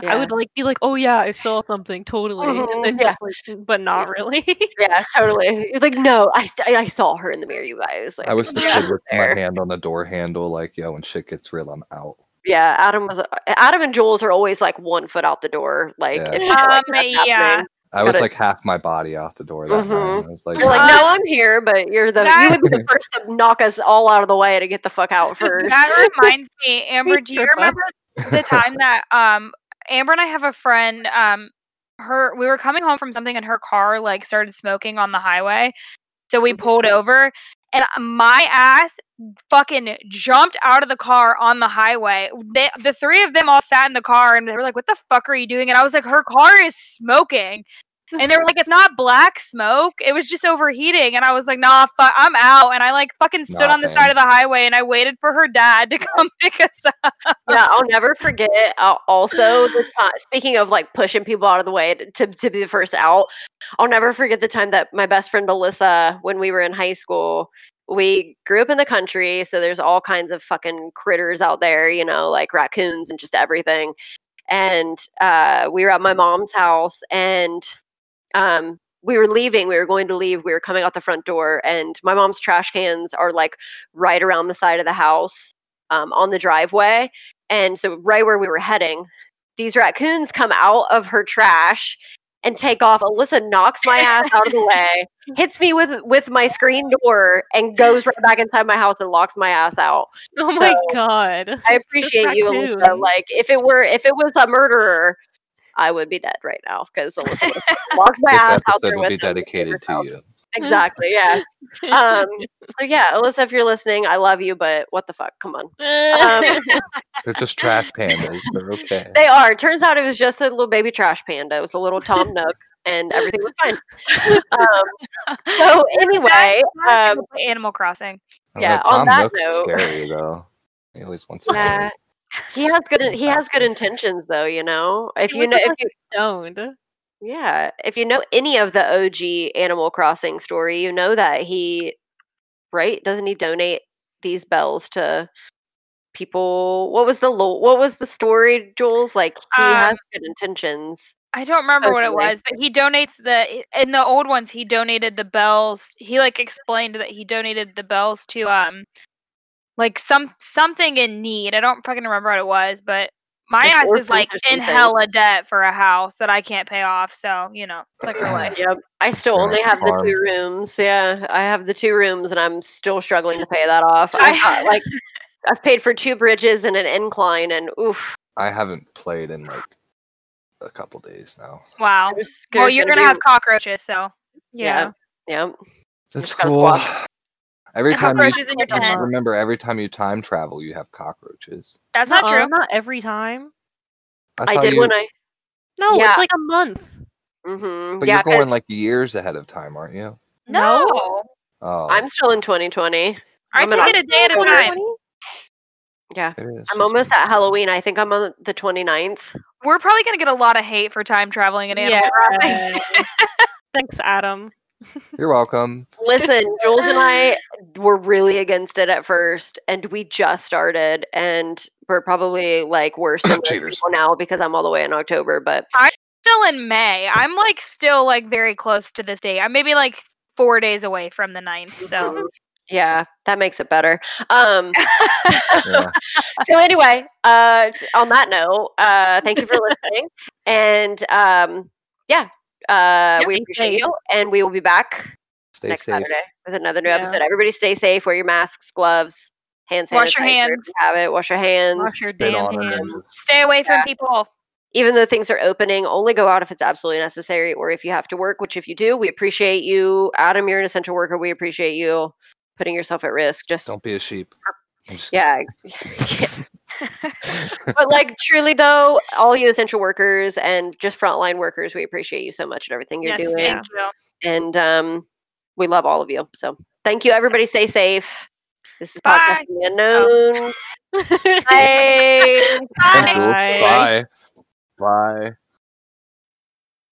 I would like be like, oh yeah, I saw something totally, Mhm, and then yeah. just like, but not really. Yeah, totally. You're like, no, I, st- I saw her in the mirror, you guys. Like, I was the yeah, kid with my hand on the door handle, like, yo, when shit gets real, I'm out. Yeah, Adam was. Adam and Jules are always like one foot out the door. Like, Yeah. if shit like Um, that's yeah. I was like half my body out the door that time. Mhm. I was like, You're like, Uh, no, I'm here, but you're the. You would be the first to knock us all out of the way to get the fuck out first. That reminds me, Amber. Do you remember the time that um Amber and I have a friend um her we were coming home from something and her car like started smoking on the highway. So we Mhm. pulled over and my ass fucking jumped out of the car on the highway. They, the three of them all sat in the car and they were like, "What the fuck are you doing?" And I was like, "Her car is smoking." And they were like, "It's not black smoke. It was just overheating." And I was like, "Nah, fuck, I'm out." And I like fucking stood on the side of the highway and I waited for her dad to come pick us up. yeah, I'll never forget. Uh, also, the time, speaking of like pushing people out of the way to, to to be the first out, I'll never forget the time that my best friend Alyssa, when we were in high school, we grew up in the country, so there's all kinds of fucking critters out there, you know, like raccoons and just everything. And uh, we were at my mom's house, and um, we were leaving. We were going to leave. We were coming out the front door, and my mom's trash cans are like right around the side of the house um, on the driveway. And so, right where we were heading, these raccoons come out of her trash and take off. Alyssa knocks my ass out of the way, hits me with with my screen door, and goes right back inside my house and locks my ass out. oh my So, god! I appreciate you, Alyssa. Like, if it were if it was a murderer, I would be dead right now because Alyssa would have locked my this ass out there with be dedicated to you. Exactly. Yeah. Um. So yeah, Alyssa, if you're listening, I love you, but what the fuck? Come on. Um, They're just trash pandas. They're okay. They are. Turns out it was just a little baby trash panda. It was a little Tom Nook, and everything was fine. Um, so anyway, um, Animal Crossing. Yeah, know, on Tom that Nook's note- scary though. He always wants to. yeah, he has good. He has good intentions, though. You know, if He you know, if you, stoned. yeah, if you know any of the OG Animal Crossing story, you know that he, right? Doesn't he donate these bells to? People, what was the lo- what was the story, Jules? Like he has Um, good intentions. I don't remember what it was, but he donates the in the old ones. He donated the bells. He like explained that he donated the bells to um, like some something in need. I don't fucking remember what it was, but My ass is like in something. hella debt for a house that I can't pay off. So you know, it's like real life. Yep. I still only have have the two rooms. Yeah, I have the two rooms, and I'm still struggling to pay that off. I I- like I've paid for two bridges and an incline, and oof. I haven't played in like a couple days now. Wow. there's- Well, you're gonna gonna have cockroaches, so Yeah. Yeah. That's cool. Swap. Every And time you in your just tent. remember, every time you time travel, you have cockroaches. That's not Nuh-uh, true. Not every time. I thought did you, when I. No, Yeah. it's like a month. Mm-hmm. But yeah, you're going 'cause like years ahead of time, aren't you? No. Oh, I'm still in 2020. I I'm take it a day at a time. Yeah. I'm almost me. at Halloween. I think I'm on the 29th. We're probably gonna get a lot of hate for time traveling in Animal Crossing. Yeah. Thanks, Adam. You're welcome. Listen, Jules and I were really against it at first, and we just started, and we're probably like worse than most Cheaters. people now because I'm all the way in October. But I'm Still in May. I'm like still like very close to this date. I'm maybe like four days away from the ninth. So yeah, that makes it better. Um, Yeah. so anyway, uh, on that note, uh, thank you for listening, and um, yeah, uh, we appreciate safe. you, and we will be back Stay next safe. Saturday with another new Yeah. episode. Everybody stay safe. Wear your masks, gloves, hand sanitizer. Wash your hands. you have it. Wash your hands. Wash your damn on 'em hands. stay away from people. Even though things are opening, only go out if it's absolutely necessary or if you have to work. Which, if you do, we appreciate you, Adam. You're an essential worker. We appreciate you putting yourself at risk. Just Don't be a sheep. Yeah. but like truly though, all you essential workers and just frontline workers, we appreciate you so much and everything you're yes, doing. thank you. And um, we love all of you. So thank you. Everybody stay safe. This is Bye. Podcast of the Unknown. Bye. Thank. Bye. Bye. Bye.